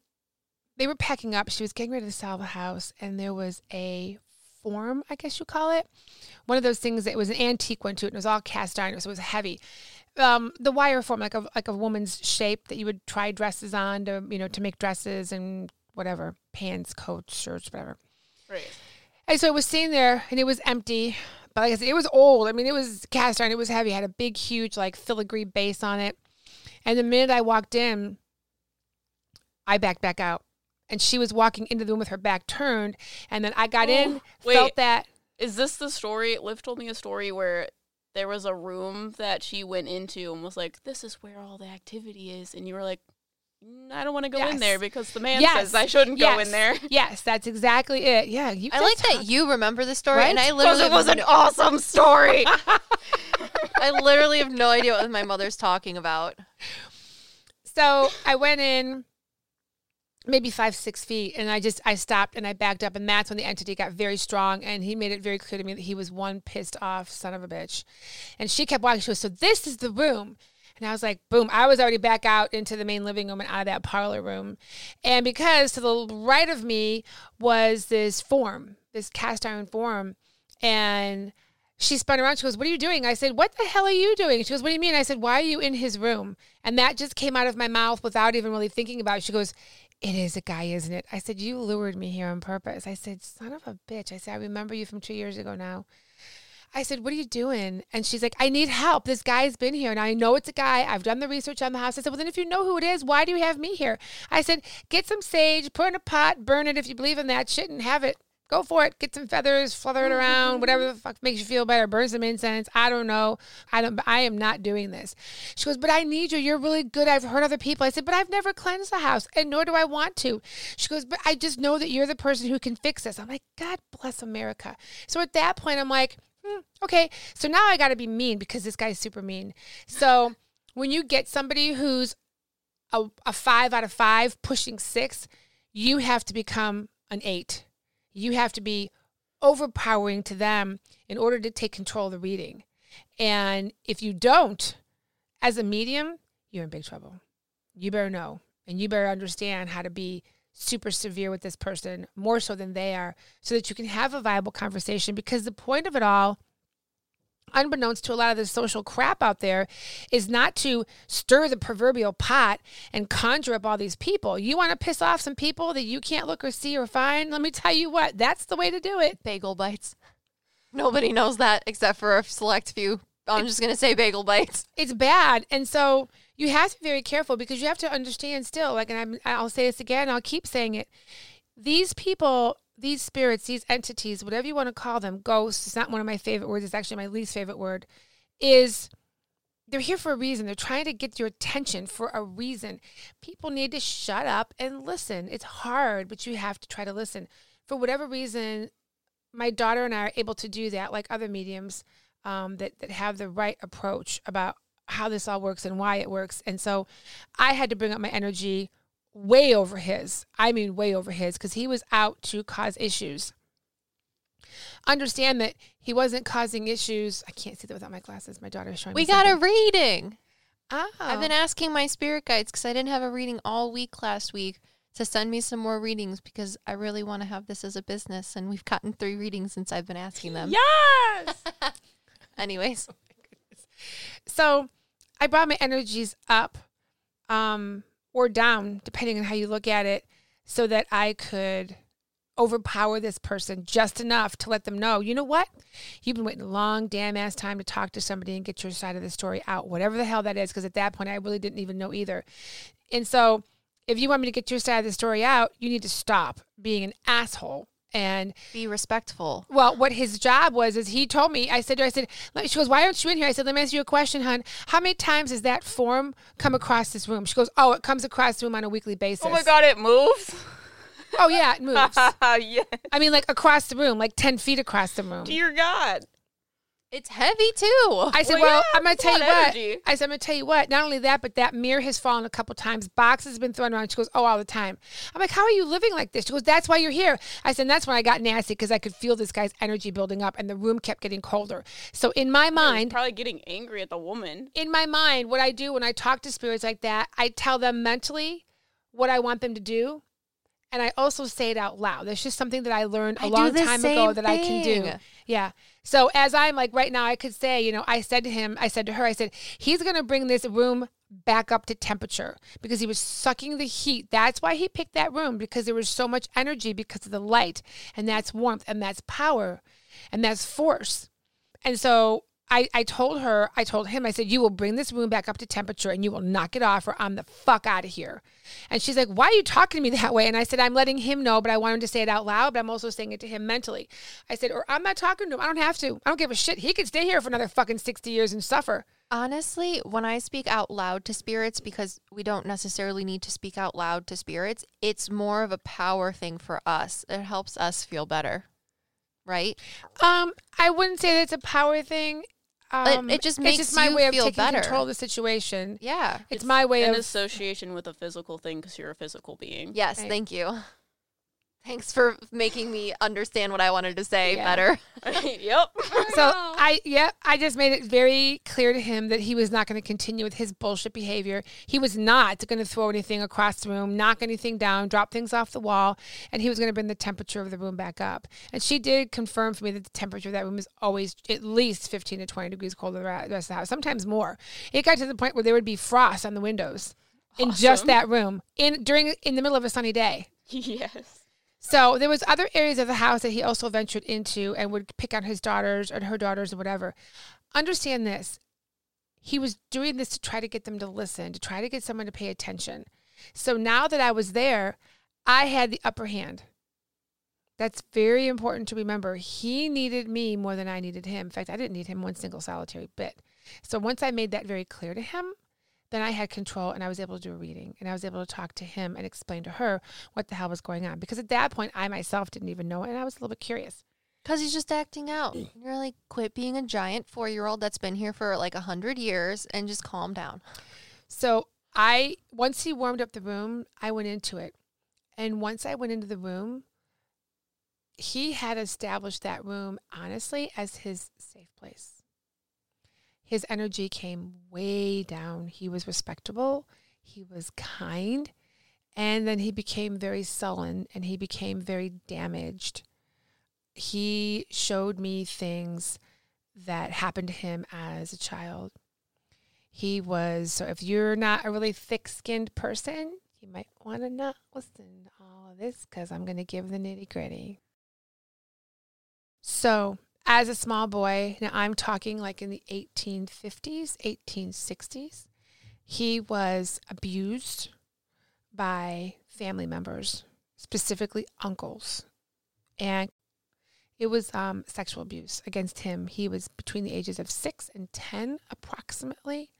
they were packing up. She was getting ready to sell the house, and there was a form, I guess you call it, one of those things that was an antique one too. And it was all cast iron, so it was heavy. Um, the wire form, like a like a woman's shape that you would try dresses on to you know to make dresses and whatever pants, coats, shirts, whatever. Right. And so it was sitting there, and it was empty. But like I said, it was old. I mean, it was cast iron. It was heavy. It had a big, huge, like filigree base on it. And the minute I walked in, I backed back out. And she was walking into the room with her back turned. And then I got in, wait. felt that. Is this the story? Liv told me a story where there was a room that she went into and was like, "This is where all the activity is," and you were like, "Mm, "I don't want to go Yes. in there because the man Yes. says I shouldn't go in there." [LAUGHS] Yes, that's exactly it. Yeah, you. I like that you remember the story, Right? and I literally it was an awesome story. [LAUGHS] I literally have no idea what my mother's talking about. So I went in maybe five, six feet, and I just I stopped and I backed up, and that's when the entity got very strong, and he made it very clear to me that he was one pissed off son of a bitch. And she kept walking. She was so this is the room. And I was like, boom, I was already back out into the main living room and out of that parlor room. And because to the right of me was this form, this cast iron form. And she spun around. She goes, What are you doing? I said, What the hell are you doing? She goes, What do you mean? I said, Why are you in his room? And that just came out of my mouth without even really thinking about it. She goes, It is a guy, isn't it? I said, You lured me here on purpose. I said, Son of a bitch. I said, I remember you from two years ago now. I said, What are you doing? And she's like, I need help. This guy's been here and I know it's a guy. I've done the research on the house. I said, Well, then if you know who it is, why do you have me here? I said, Get some sage, put in a pot, burn it if you believe in that shit and have it. Go for it. Get some feathers, flutter it around, whatever the fuck makes you feel better. Burn some incense. I don't know. I don't. I am not doing this. She goes, but I need you. You're really good. I've heard other people. I said, but I've never cleansed the house, and nor do I want to. She goes, but I just know that you're the person who can fix this. I'm like, God bless America. So at that point, I'm like, hmm, okay. So now I got to be mean because this guy's super mean. So when you get somebody who's a, a five out of five, pushing six, you have to become an eight. You have to be overpowering to them in order to take control of the reading. And if you don't, as a medium, you're in big trouble. You better know and you better understand how to be super severe with this person more so than they are so that you can have a viable conversation because the point of it all unbeknownst to a lot of the social crap out there, is not to stir the proverbial pot and conjure up all these people. You want to piss off some people that you can't look or see or find? Let me tell you what, that's the way to do it. Bagel bites. Nobody knows that except for a select few. I'm just going to say bagel bites. It's bad. And so you have to be very careful because you have to understand still, like, and I'm, I'll say this again, I'll keep saying it. These people these spirits, these entities, whatever you want to call them, ghosts, it's not one of my favorite words, it's actually my least favorite word, is they're here for a reason. They're trying to get your attention for a reason. People need to shut up and listen. It's hard, but you have to try to listen. For whatever reason, my daughter and I are able to do that, like other mediums um, that, that have the right approach about how this all works and why it works. And so I had to bring up my energy way over his. I mean, way over his, because he was out to cause issues. Understand that he wasn't causing issues. I can't see that without my glasses. My daughter's showing we me. got something. a reading. Oh. I've been asking my spirit guides because I didn't have a reading all week last week to send me some more readings because I really want to have this as a business. And we've gotten three readings since I've been asking them. Yes. [LAUGHS] Anyways, [LAUGHS] so I brought my energies up um, or down, depending on how you look at it, so that I could overpower this person just enough to let them know, you know what? You've been waiting a long damn ass time to talk to somebody and get your side of the story out, whatever the hell that is, because at that point I really didn't even know either. And so if you want me to get your side of the story out, you need to stop being an asshole and be respectful. well, what his job was is he told me. I said, to her, I said, she goes, why aren't you in here? I said, let me ask you a question, hon. How many times has that form come across this room? She goes, oh, it comes across the room on a weekly basis. Oh my god, it moves. Oh yeah, it moves. [LAUGHS] yeah. I mean, like across the room, like ten feet across the room. Dear God. It's heavy too. I said, Well, well, yeah, I'm gonna tell you lot what. energy. I said, I'm gonna tell you what. Not only that, but that mirror has fallen a couple times. Boxes have been thrown around. She goes, oh, all the time. I'm like, how are you living like this? She goes, that's why you're here. I said, that's when I got nasty because I could feel this guy's energy building up, and the room kept getting colder. So in my mind, Probably getting angry at the woman. in my mind, what I do when I talk to spirits like that, I tell them mentally what I want them to do. And I also say it out loud. That's just something that I learned a I long time ago that I can do. Yeah. So as I'm like right now, I could say, you know, I said to him, I said to her, I said, he's going to bring this room back up to temperature because he was sucking the heat. That's why he picked that room because there was so much energy because of the light. And that's warmth and that's power and that's force. And so I, I told her, I told him, I said, you will bring this room back up to temperature and you will knock it off or I'm the fuck out of here. And she's like, why are you talking to me [LAUGHS] that way? And I said, I'm letting him know, but I want him to say it out loud, but I'm also saying it to him mentally. I said, or I'm not talking to him. I don't have to. I don't give a shit. He could stay here for another fucking 60 years and suffer. Honestly, when I speak out loud to spirits, because we don't necessarily need to speak out loud to spirits, it's more of a power thing for us. It helps us feel better, right? Um, I wouldn't say that it's a power thing. Um, it just it's makes just my you way of feel taking better. control of the situation. Yeah. It's, my way an of association with a physical thing because you're a physical being. Yes, Right. thank you. Thanks for making me understand what I wanted to say Yeah. better. [LAUGHS] yep. [LAUGHS] So I yeah, I just made it very clear to him that he was not going to continue with his bullshit behavior. He was not going to throw anything across the room, knock anything down, drop things off the wall, and he was going to bring the temperature of the room back up. And she did confirm for me that the temperature of that room is always at least 15 to 20 degrees colder than the rest of the house, sometimes more. It got to the point where there would be frost on the windows in just that room in during in the middle of a sunny day. [LAUGHS] yes. So there was other areas of the house that he also ventured into and would pick on his daughters or her daughters or whatever. Understand this. He was doing this to try to get them to listen, to try to get someone to pay attention. So now that I was there, I had the upper hand. That's very important to remember. He needed me more than I needed him. In fact, I didn't need him one single solitary bit. So once I made that very clear to him, then I had control and I was able to do a reading and I was able to talk to him and explain to her what the hell was going on. Because at that point, I myself didn't even know it and I was a little bit curious. Because he's just acting out. Mm. You're like, quit being a giant four year old that's been here for like a hundred years and just calm down. So I, once he warmed up the room, I went into it. And once I went into the room, he had established that room honestly as his safe place. His energy came way down. He was respectable, he was kind, and then he became very sullen and he became very damaged. He showed me things that happened to him as a child. He was, so if you're not a really thick skinned person, you might want to not listen to all of this because I'm going to give the nitty gritty. So, as a small boy, now I'm talking like in the 1850s, 1860s, he was abused by family members, specifically uncles. And it was um, sexual abuse against him. He was between the ages of six and 10, approximately.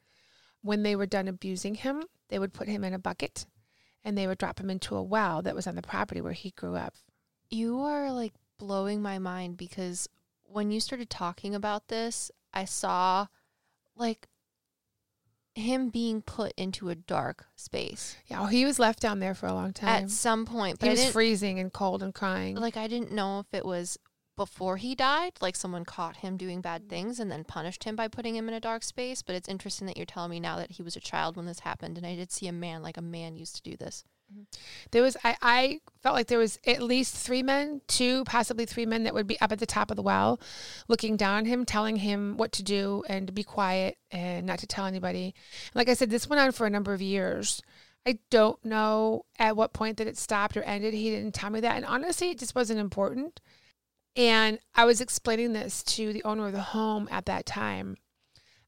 When they were done abusing him, they would put him in a bucket and they would drop him into a well that was on the property where he grew up. You are like blowing my mind because when you started talking about this, I saw like him being put into a dark space Yeah, he was left down there for a long time. at some point. But he was freezing and cold and crying. like I didn't know if it was before he died, like someone caught him doing bad things and then punished him by putting him in a dark space. But it's interesting that you're telling me now that he was a child when this happened, and I did see a man like a man used to do this. There was I, I felt like there was at least three men, two, possibly three men that would be up at the top of the well, looking down on him, telling him what to do and to be quiet and not to tell anybody. Like I said, this went on for a number of years. I don't know at what point that it stopped or ended. He didn't tell me that. And honestly, it just wasn't important. And I was explaining this to the owner of the home at that time.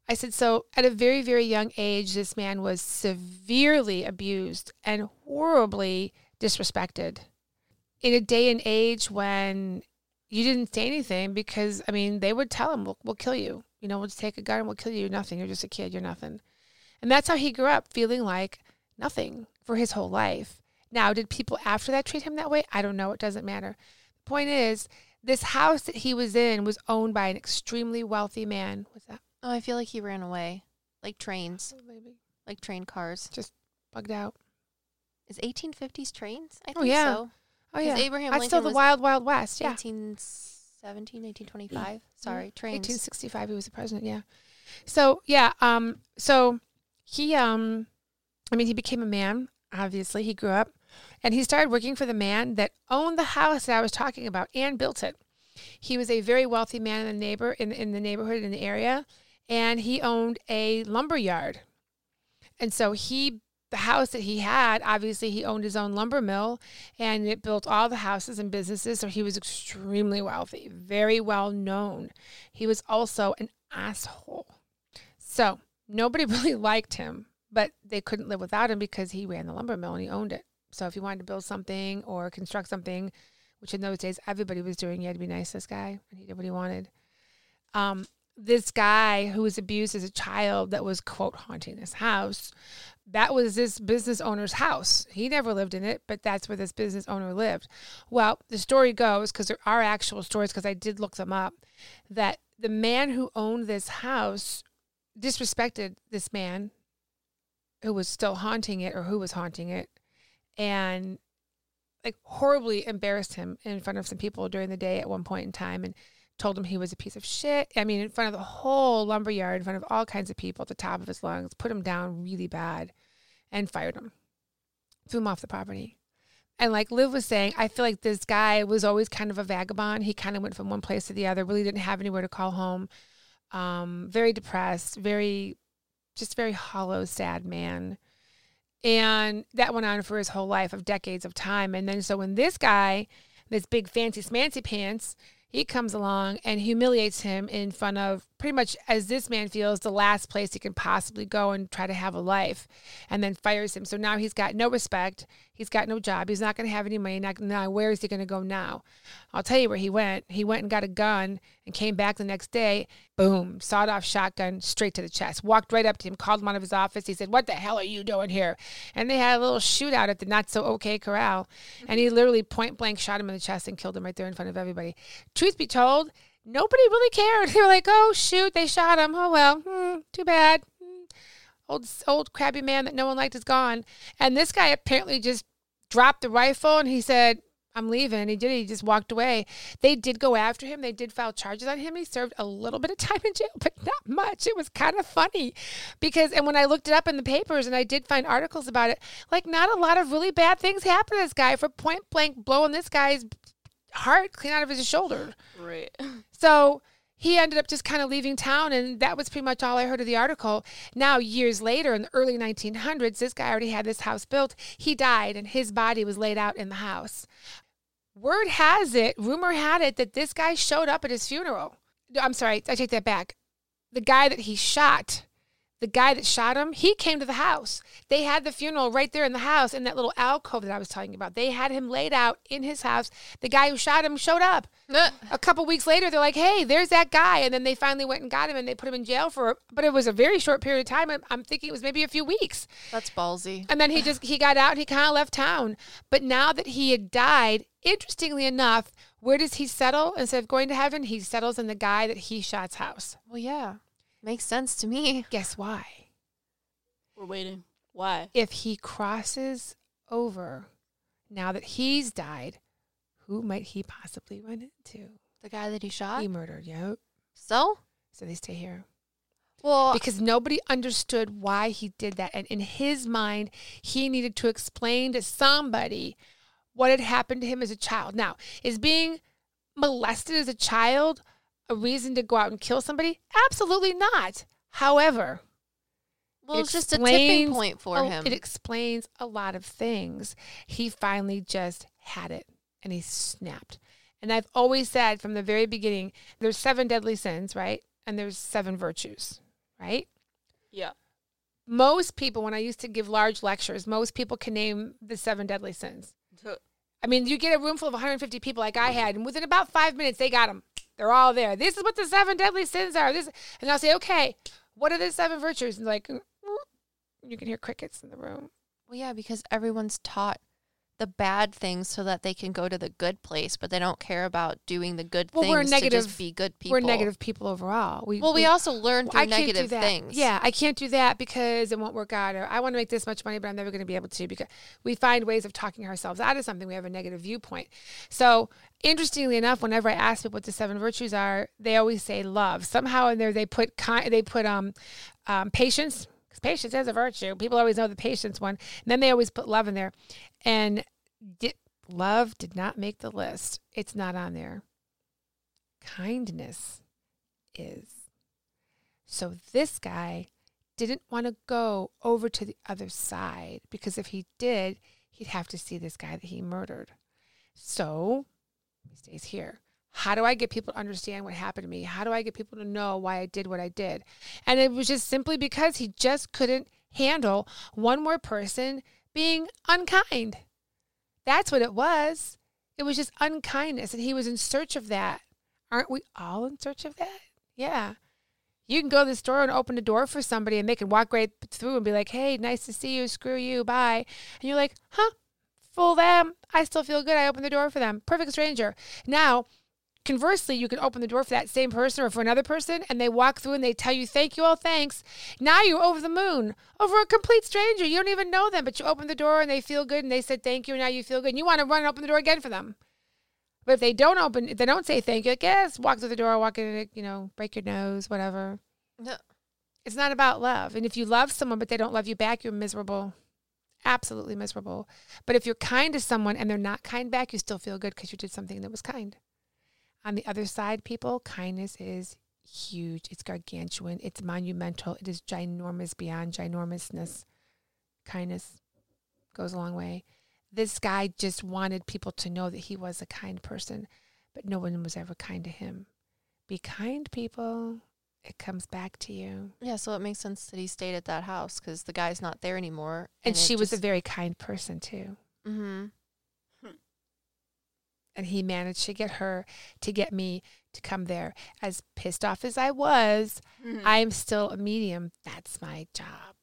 I said, so at a very, very young age, this man was severely abused and horribly disrespected. In a day and age when you didn't say anything because, I mean, they would tell him, we'll, we'll kill you. You know, we'll just take a gun and we'll kill you. You're nothing. You're just a kid. You're nothing. And that's how he grew up, feeling like nothing for his whole life. Now, did people after that treat him that way? I don't know. It doesn't matter. The point is, this house that he was in was owned by an extremely wealthy man. What's that? Oh, I feel like he ran away, like trains, Maybe like train cars. Just bugged out. Is 1850s trains? I Oh, think yeah. so. Oh 'Cause yeah, Abraham that's Lincoln still the was wild, wild west. Yeah, 1817, 1825. Sorry, trains. 1865. He was the president. Yeah. So yeah. Um. So he um, I mean, he became a man. Obviously, he grew up, and he started working for the man that owned the house that I was talking about and built it. He was a very wealthy man in the neighbor in in the neighborhood in the area, and he owned a lumber yard. And so he the house that he had, obviously he owned his own lumber mill and it built all the houses and businesses. So he was extremely wealthy, very well known. He was also an asshole. So nobody [LAUGHS] really liked him, but they couldn't live without him because he ran the lumber mill and he owned it. So if he wanted to build something or construct something, which in those days everybody was doing, you had to be nice to this guy and he did what he wanted. Um, this guy who was abused as a child that was quote haunting this house that was this business owner's house. He never lived in it but that's where this business owner lived. Well the story goes because there are actual stories because i did look them up that the man who owned this house disrespected this man who was still haunting it or who was haunting it and like horribly embarrassed him in front of some people during the day at one point in time and told him he was a piece of shit. I mean, in front of the whole lumber yard, in front of all kinds of people at the top of his lungs, put him down really bad and fired him, threw him off the property. And like Liv was saying, I feel like this guy was always kind of a vagabond. He kind of went from one place to the other, really didn't have anywhere to call home. Um, very depressed, very, just very hollow, sad man. And that went on for his whole life of decades of time. And then so when this guy, this big fancy smancy pants, he comes along and humiliates him in front of pretty much as this man feels the last place he can possibly go and try to have a life and then fires him so now he's got no respect He's got no job. He's not going to have any money. Now, where is he going to go now? I'll tell you where he went. He went and got a gun and came back the next day. Boom, sawed off shotgun straight to the chest. Walked right up to him, called him out of his office. He said, What the hell are you doing here? And they had a little shootout at the not so okay corral. And he literally point blank shot him in the chest and killed him right there in front of everybody. Truth be told, nobody really cared. [LAUGHS] They were like, Oh, shoot, they shot him. Oh, well, hmm, too bad old old crabby man that no one liked is gone. And this guy apparently just dropped the rifle and he said, I'm leaving. He did. He just walked away. They did go after him. They did file charges on him. He served a little bit of time in jail, but not much. It was kind of funny because, and when I looked it up in the papers and I did find articles about it, like not a lot of really bad things happened to this guy for point blank blowing this guy's heart clean out of his shoulder. Right. [LAUGHS] So he ended up just kind of leaving town and that was pretty much all i heard of the article now years later in the early 1900s this guy already had this house built he died and his body was laid out in the house word has it rumor had it that this guy showed up at his funeral i'm sorry i take that back the guy that he shot the guy that shot him, he came to the house. They had the funeral right there in the house in that little alcove that I was talking about. They had him laid out in his house. The guy who shot him showed up. a couple weeks later, they're like, "Hey, there's that guy," and then they finally went and got him and they put him in jail for. But it was a very short period of time. I'm, I'm thinking it was maybe a few weeks. That's ballsy. And then he just he got out and he kind of left town. But now that he had died, interestingly enough, where does he settle instead of going to heaven? He settles in the guy that he shot's house. Well, yeah. Makes sense to me. Guess why? We're waiting. Why? If he crosses over now that he's died, who might he possibly run into? The guy that he shot? He murdered, yep. So? So they stay here. Well, Because nobody understood why he did that. And in his mind, he needed to explain to somebody what had happened to him as a child. Now, is being molested as a child a reason to go out and kill somebody? Absolutely not. However, well, it it's just a tipping point for a- him. It explains a lot of things. He finally just had it and he snapped. And I've always said from the very beginning, there's seven deadly sins, right? And there's seven virtues, right? Yeah. Most people, when I used to give large lectures, most people can name the seven deadly sins. I mean, you get a room full of 150 people like I had, and within about five minutes, they got them. They're all there. This is what the seven deadly sins are. This, and I'll say, okay, what are the seven virtues? And like, "Mm, you can hear crickets in the room. well, yeah, because everyone's taught the bad things so that they can go to the good place, but they don't care about doing the good Well, things we're to negative- just be good people. We're negative people overall. We, Well, we also learn through I negative things. Yeah, I can't do that because it won't work out. Or I want to make this much money, but I'm never going to be able to because we find ways of talking ourselves out of something. We have a negative viewpoint. So, interestingly enough, whenever I ask people what the seven virtues are, they always say love. Somehow in there they put ki- they put um, um patience because patience is a virtue. People always know the patience one. And then they always put love in there, and di- love did not make the list. It's not on there. Kindness is. So this guy didn't want to go over to the other side because if he did, he'd have to see this guy that he murdered. So he stays here. How do I get people to understand what happened to me? How do I get people to know why I did what I did? And it was just simply because he just couldn't handle one more person being unkind. That's what it was. It was just unkindness. And he was in search of that. Aren't we all in search of that? Yeah. You can go to the store and open the door for somebody and they can walk right through and be like, hey, nice to see you. Screw you. Bye. And you're like, huh? Fool them. I still feel good. I opened the door for them. Perfect stranger. Now, conversely, you can open the door for that same person or for another person and they walk through and they tell you, thank you, all thanks. Now you're over the moon over a complete stranger. You don't even know them, but you open the door and they feel good and they said thank you and now you feel good. And you want to run and open the door again for them. But if they don't open, if they don't say thank you, like, yes, walk through the door, walk in, it, you know, break your nose, whatever. No. It's not about love. And if you love someone but they don't love you back, you're miserable. Absolutely miserable. But if you're kind to someone and they're not kind back, you still feel good because you did something that was kind. On the other side, people, kindness is huge. It's gargantuan. It's monumental. It is ginormous beyond ginormousness. Kindness goes a long way. This guy just wanted people to know that he was a kind person, but no one was ever kind to him. Be kind, people. It comes back to you. Yeah, so it makes sense that he stayed at that house because the guy's not there anymore. And, it she was a very kind person, too. Mm-hmm. And he managed to get her to get me to come there. As pissed off as I was, Mhm. I'm still a medium. That's my job.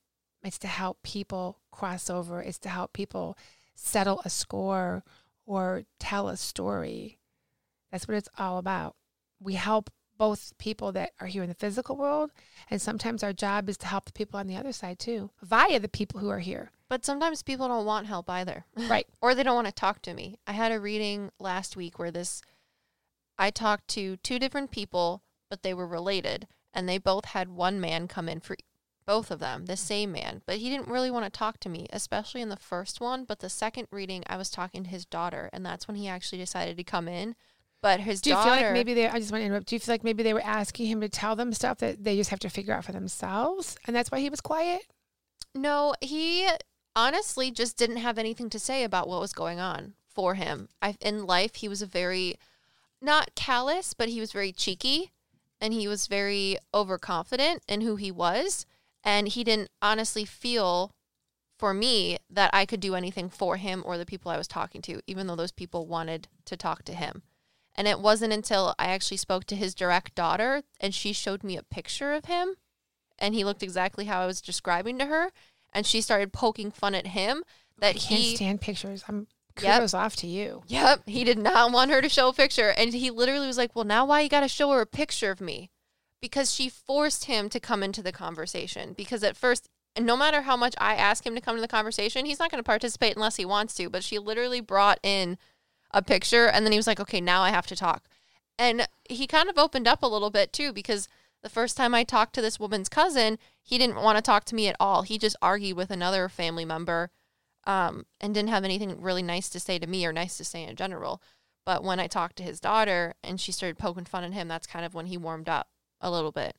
It's to help people cross over. It's to help people settle a score or tell a story. That's what it's all about. We help both people that are here in the physical world, and sometimes our job is to help the people on the other side too, via the people who are here. But sometimes people don't want help either. [LAUGHS] Right. or they don't want to talk to me. I had a reading last week where this I talked to two different people, but they were related, and they both had one man come in for both of them, the same man, but he didn't really want to talk to me, especially in the first one, but the second reading I was talking to his daughter, and that's when he actually decided to come in. But his Do you daughter feel like maybe they? I just want to interrupt. Do you feel like maybe they were asking him to tell them stuff that they just have to figure out for themselves, and that's why he was quiet? No, he honestly just didn't have anything to say about what was going on for him. I in life he was a very not callous, but he was very cheeky and he was very overconfident in who he was and he didn't honestly feel for me that I could do anything for him or the people I was talking to even though those people wanted to talk to him. And it wasn't until I actually spoke to his direct daughter and she showed me a picture of him and he looked exactly how I was describing to her and she started poking fun at him that I can't he stand pictures. I'm Yep. kudos off to you. Yep, he did not want her to show a picture and he literally was like, "Well, now why you got to show her a picture of me?" Because she forced him to come into the conversation because at first and no matter how much I ask him to come to the conversation, he's not going to participate unless he wants to, but she literally brought in a picture and then he was like, "Okay, now I have to talk." And he kind of opened up a little bit too because the first time I talked to this woman's cousin, he didn't want to talk to me at all. He just argued with another family member um, and didn't have anything really nice to say to me or nice to say in general. But when I talked to his daughter and she started poking fun at him, that's kind of when he warmed up a little bit.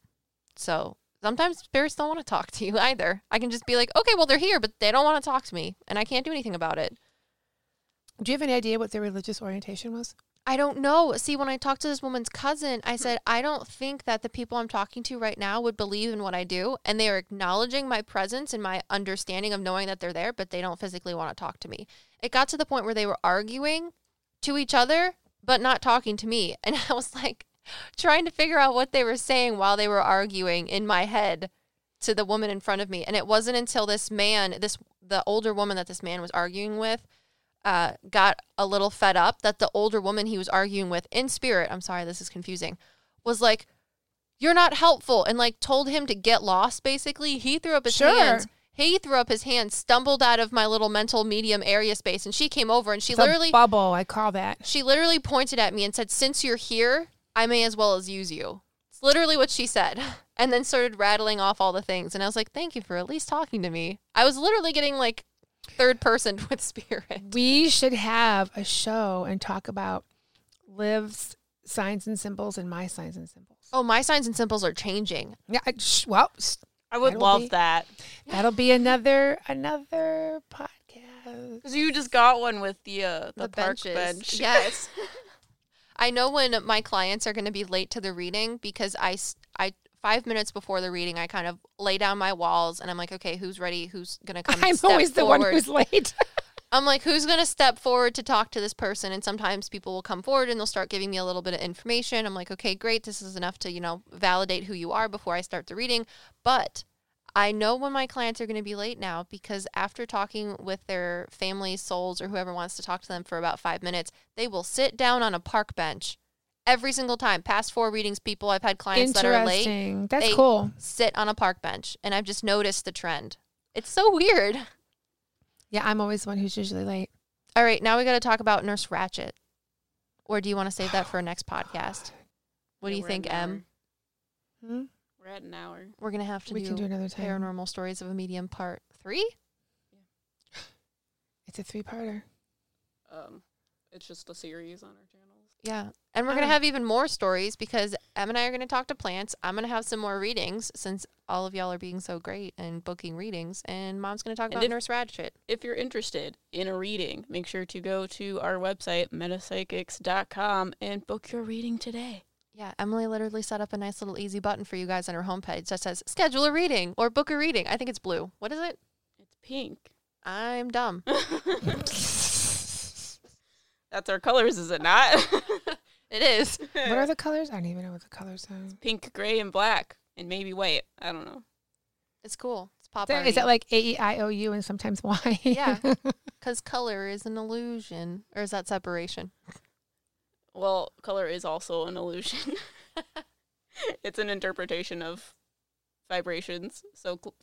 So sometimes spirits don't want to talk [LAUGHS] to you either. I can just be like, okay, well, they're here, but they don't want to talk to me, and I can't do anything about it. Do you have any idea what their religious orientation was? I don't know. See, when I talked to this woman's cousin, I said, I don't think that the people I'm talking to right now would believe in what I do. And they are acknowledging my presence and my understanding of knowing that they're there, but they don't physically want to talk to me. It got to the point where they were arguing to each other, but not talking to me. [LAUGHS] And I was like trying to figure out what they were saying while they were arguing in my head to the woman in front of me. And it wasn't until this man, this the older woman that this man was arguing with, uh, got a little fed up that the older woman he was arguing with in spirit, I'm sorry, this is confusing, was like, You're not helpful, and like told him to get lost, basically. He threw up his Sure. hands. He threw up his hands, stumbled out of my little mental medium area space, and she came over and she It's literally bubble. I call that. she literally pointed at me and said, Since you're here, I may as well as use you. It's literally what she said. [LAUGHS] And then started rattling off all the things. And I was like, Thank you for at least talking to me. I was literally getting like third person [LAUGHS] with spirit. We should have a show and talk about Liv's signs and symbols and my signs and symbols. Oh, my signs and symbols are changing. Yeah. I- sh- Well, s- I would That'll love be- that that'll be another another podcast. because you just got one with the uh, the, park benches. bench. Yes. [LAUGHS] [LAUGHS] I know when my clients are going to be late to the reading because I, s- I five minutes before the reading, I kind of lay down my walls and I'm like, okay, who's ready? Who's going to come? I'm always the one who's late. [LAUGHS] I'm like, who's going to step forward to talk to this person? And sometimes people will come forward and they'll start giving me a little bit of information. I'm like, okay, great. This is enough to, you know, validate who you are before I start the reading. But I know when my clients are going to be late now because after talking with their family, souls, or whoever wants to talk to them for about five minutes, they will sit down on a park bench every single time. Past four readings, people I've had clients that are late That's They- cool. sit on a park bench. And I've just noticed the trend. It's so weird. Yeah, I'm always the one who's usually late. All right, now we got to talk about Nurse Ratched. Or do you want to save that for a next podcast? What do you think, at Em? Hmm? We're at an hour. We're going to have to We do, can do another time. Paranormal Stories of a Medium Part 3? It's a three-parter. Um, it's just a series on our channels. Yeah. And we're going to Oh. Ah. have even more stories because Em and I are going to talk to plants. I'm going to have some more readings since all of y'all are being so great and booking readings. And Mom's going to talk And about if- Nurse Ratched. If you're interested in a reading, make sure to go to our website metapsychics.com and book your reading today. Yeah, Emily literally set up a nice little easy button for you guys on her homepage that says schedule a reading or book a reading. I think it's blue. What is it? It's pink. I'm dumb. [LAUGHS] [LAUGHS] That's our colors, is it not? [LAUGHS] It is. What are [LAUGHS] the colors? I don't even know what the colors are. Pink, gray, and black, and maybe white. I don't know. It's cool. It's pop So art. is that like A E I O U and sometimes Y? Yeah. [LAUGHS] Because color is an illusion. Or is that separation? Well, color is also an illusion. it's an interpretation of vibrations, so cl-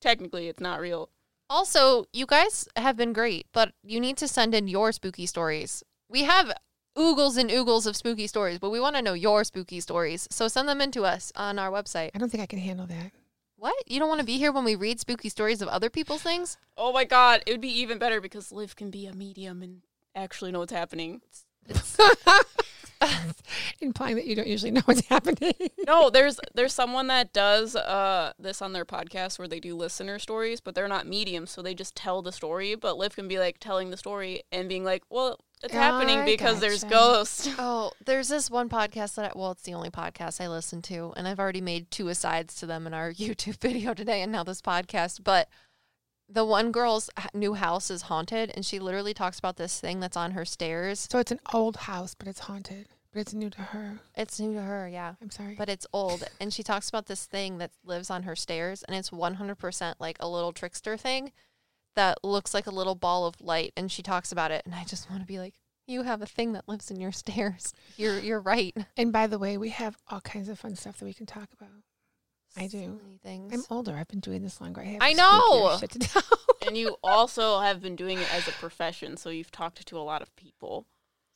technically it's not real. Also, you guys have been great, but you need to send in your spooky stories. We have oogles and oogles of spooky stories, but we want to know your spooky stories. So send them in to us on our website. I don't think I can handle that. What? You don't want to be here when we read spooky stories of other people's things? Oh my god, it would be even better because Liv can be a medium and actually know what's happening. [LAUGHS] Implying that you don't usually know what's happening. [LAUGHS] No, there's there's someone that does uh this on their podcast where they do listener stories, but they're not mediums, so they just tell the story. But Liv can be like telling the story and being like, "Well, it's happening I because there's ghosts." [LAUGHS] Oh, there's this one podcast that, I, well, it's the only podcast I listen to, and I've already made two asides to them in our [LAUGHS] YouTube video today and now this podcast. But the one girl's new house is haunted, and she literally talks about this thing that's on her stairs. So it's an old house, but it's haunted. But it's new to her. It's new to her, yeah. I'm sorry. But it's old, and she talks about this thing that lives on her stairs, and it's 100% like a little trickster thing that looks like a little ball of light. And she talks about it, and I just want to be like, you have a thing that lives in your [LAUGHS] stairs. You're you're right. and by the way, we have all kinds of fun stuff that we can talk about. I do. So things. I'm older. I've been doing this longer. I have I know. Shit to [LAUGHS] tell. and you also have been doing it as a profession, so you've talked to a lot of people.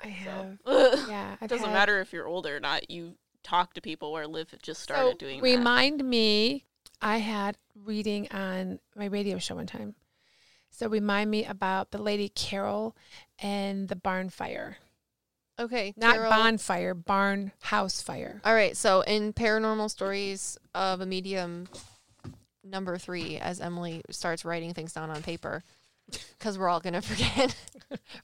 I have. [LAUGHS] So. Yeah. it I've doesn't had- matter if you're older or not. You talk to people where Liv just started So, doing that. Remind me, I had reading on my radio show one time. So remind me about the lady Carol and the barn fire. Okay, Not Carol- bonfire, barn house fire. All right, so in paranormal stories of a medium, number three, as Emily starts writing things down on paper, because we're all gonna [LAUGHS] forget,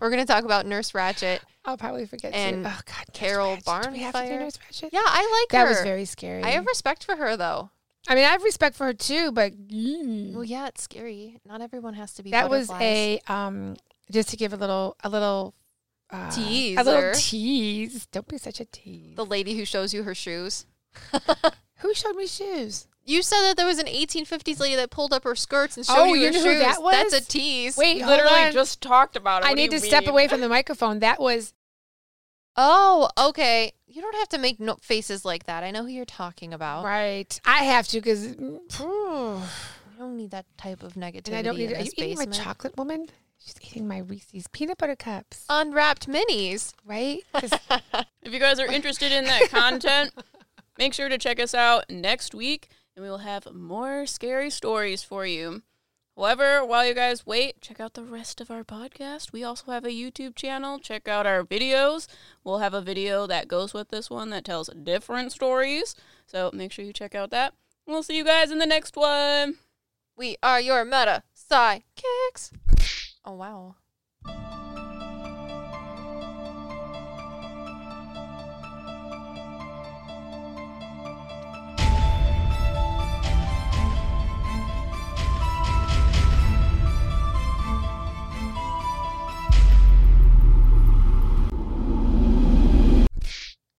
we're gonna talk about Nurse Ratched. I'll probably forget And to. Oh God, Carol Ratched. We have to do Barnfire? Yeah, I like that her. was very scary. I have respect for her though. I mean, I have respect for her too, but. Well, yeah, it's scary. Not everyone has to be. that was a um. Just to give a little, a little uh, Teaser. a little tease. Don't be such a tease. the lady who shows you her shoes. [LAUGHS] Who showed me shoes? You said that there was an 1850s lady that pulled up her skirts and showed Oh, you you her know who shoes. that That's a tease. Wait, You hold literally on. just talked about it. I What do need you to step away from the microphone. That was Oh, okay. You don't have to make no- faces like that. I know who you're talking about. right. I have to because, mm, I [SIGHS] don't need that type of negativity I don't need. in Are you this eating my basement. chocolate woman? She's eating my Reese's peanut butter cups, Unwrapped minis. right? [LAUGHS] 'Cause If you guys are interested in that content, make sure to check us out next week, and we will have more scary stories for you. However, while you guys wait, check out the rest of our podcast. We also have a YouTube channel. Check out our videos. We'll have a video that goes with this one that tells different stories. So make sure you check out that. We'll see you guys in the next one. We are your Meta Psyckicks. Oh wow.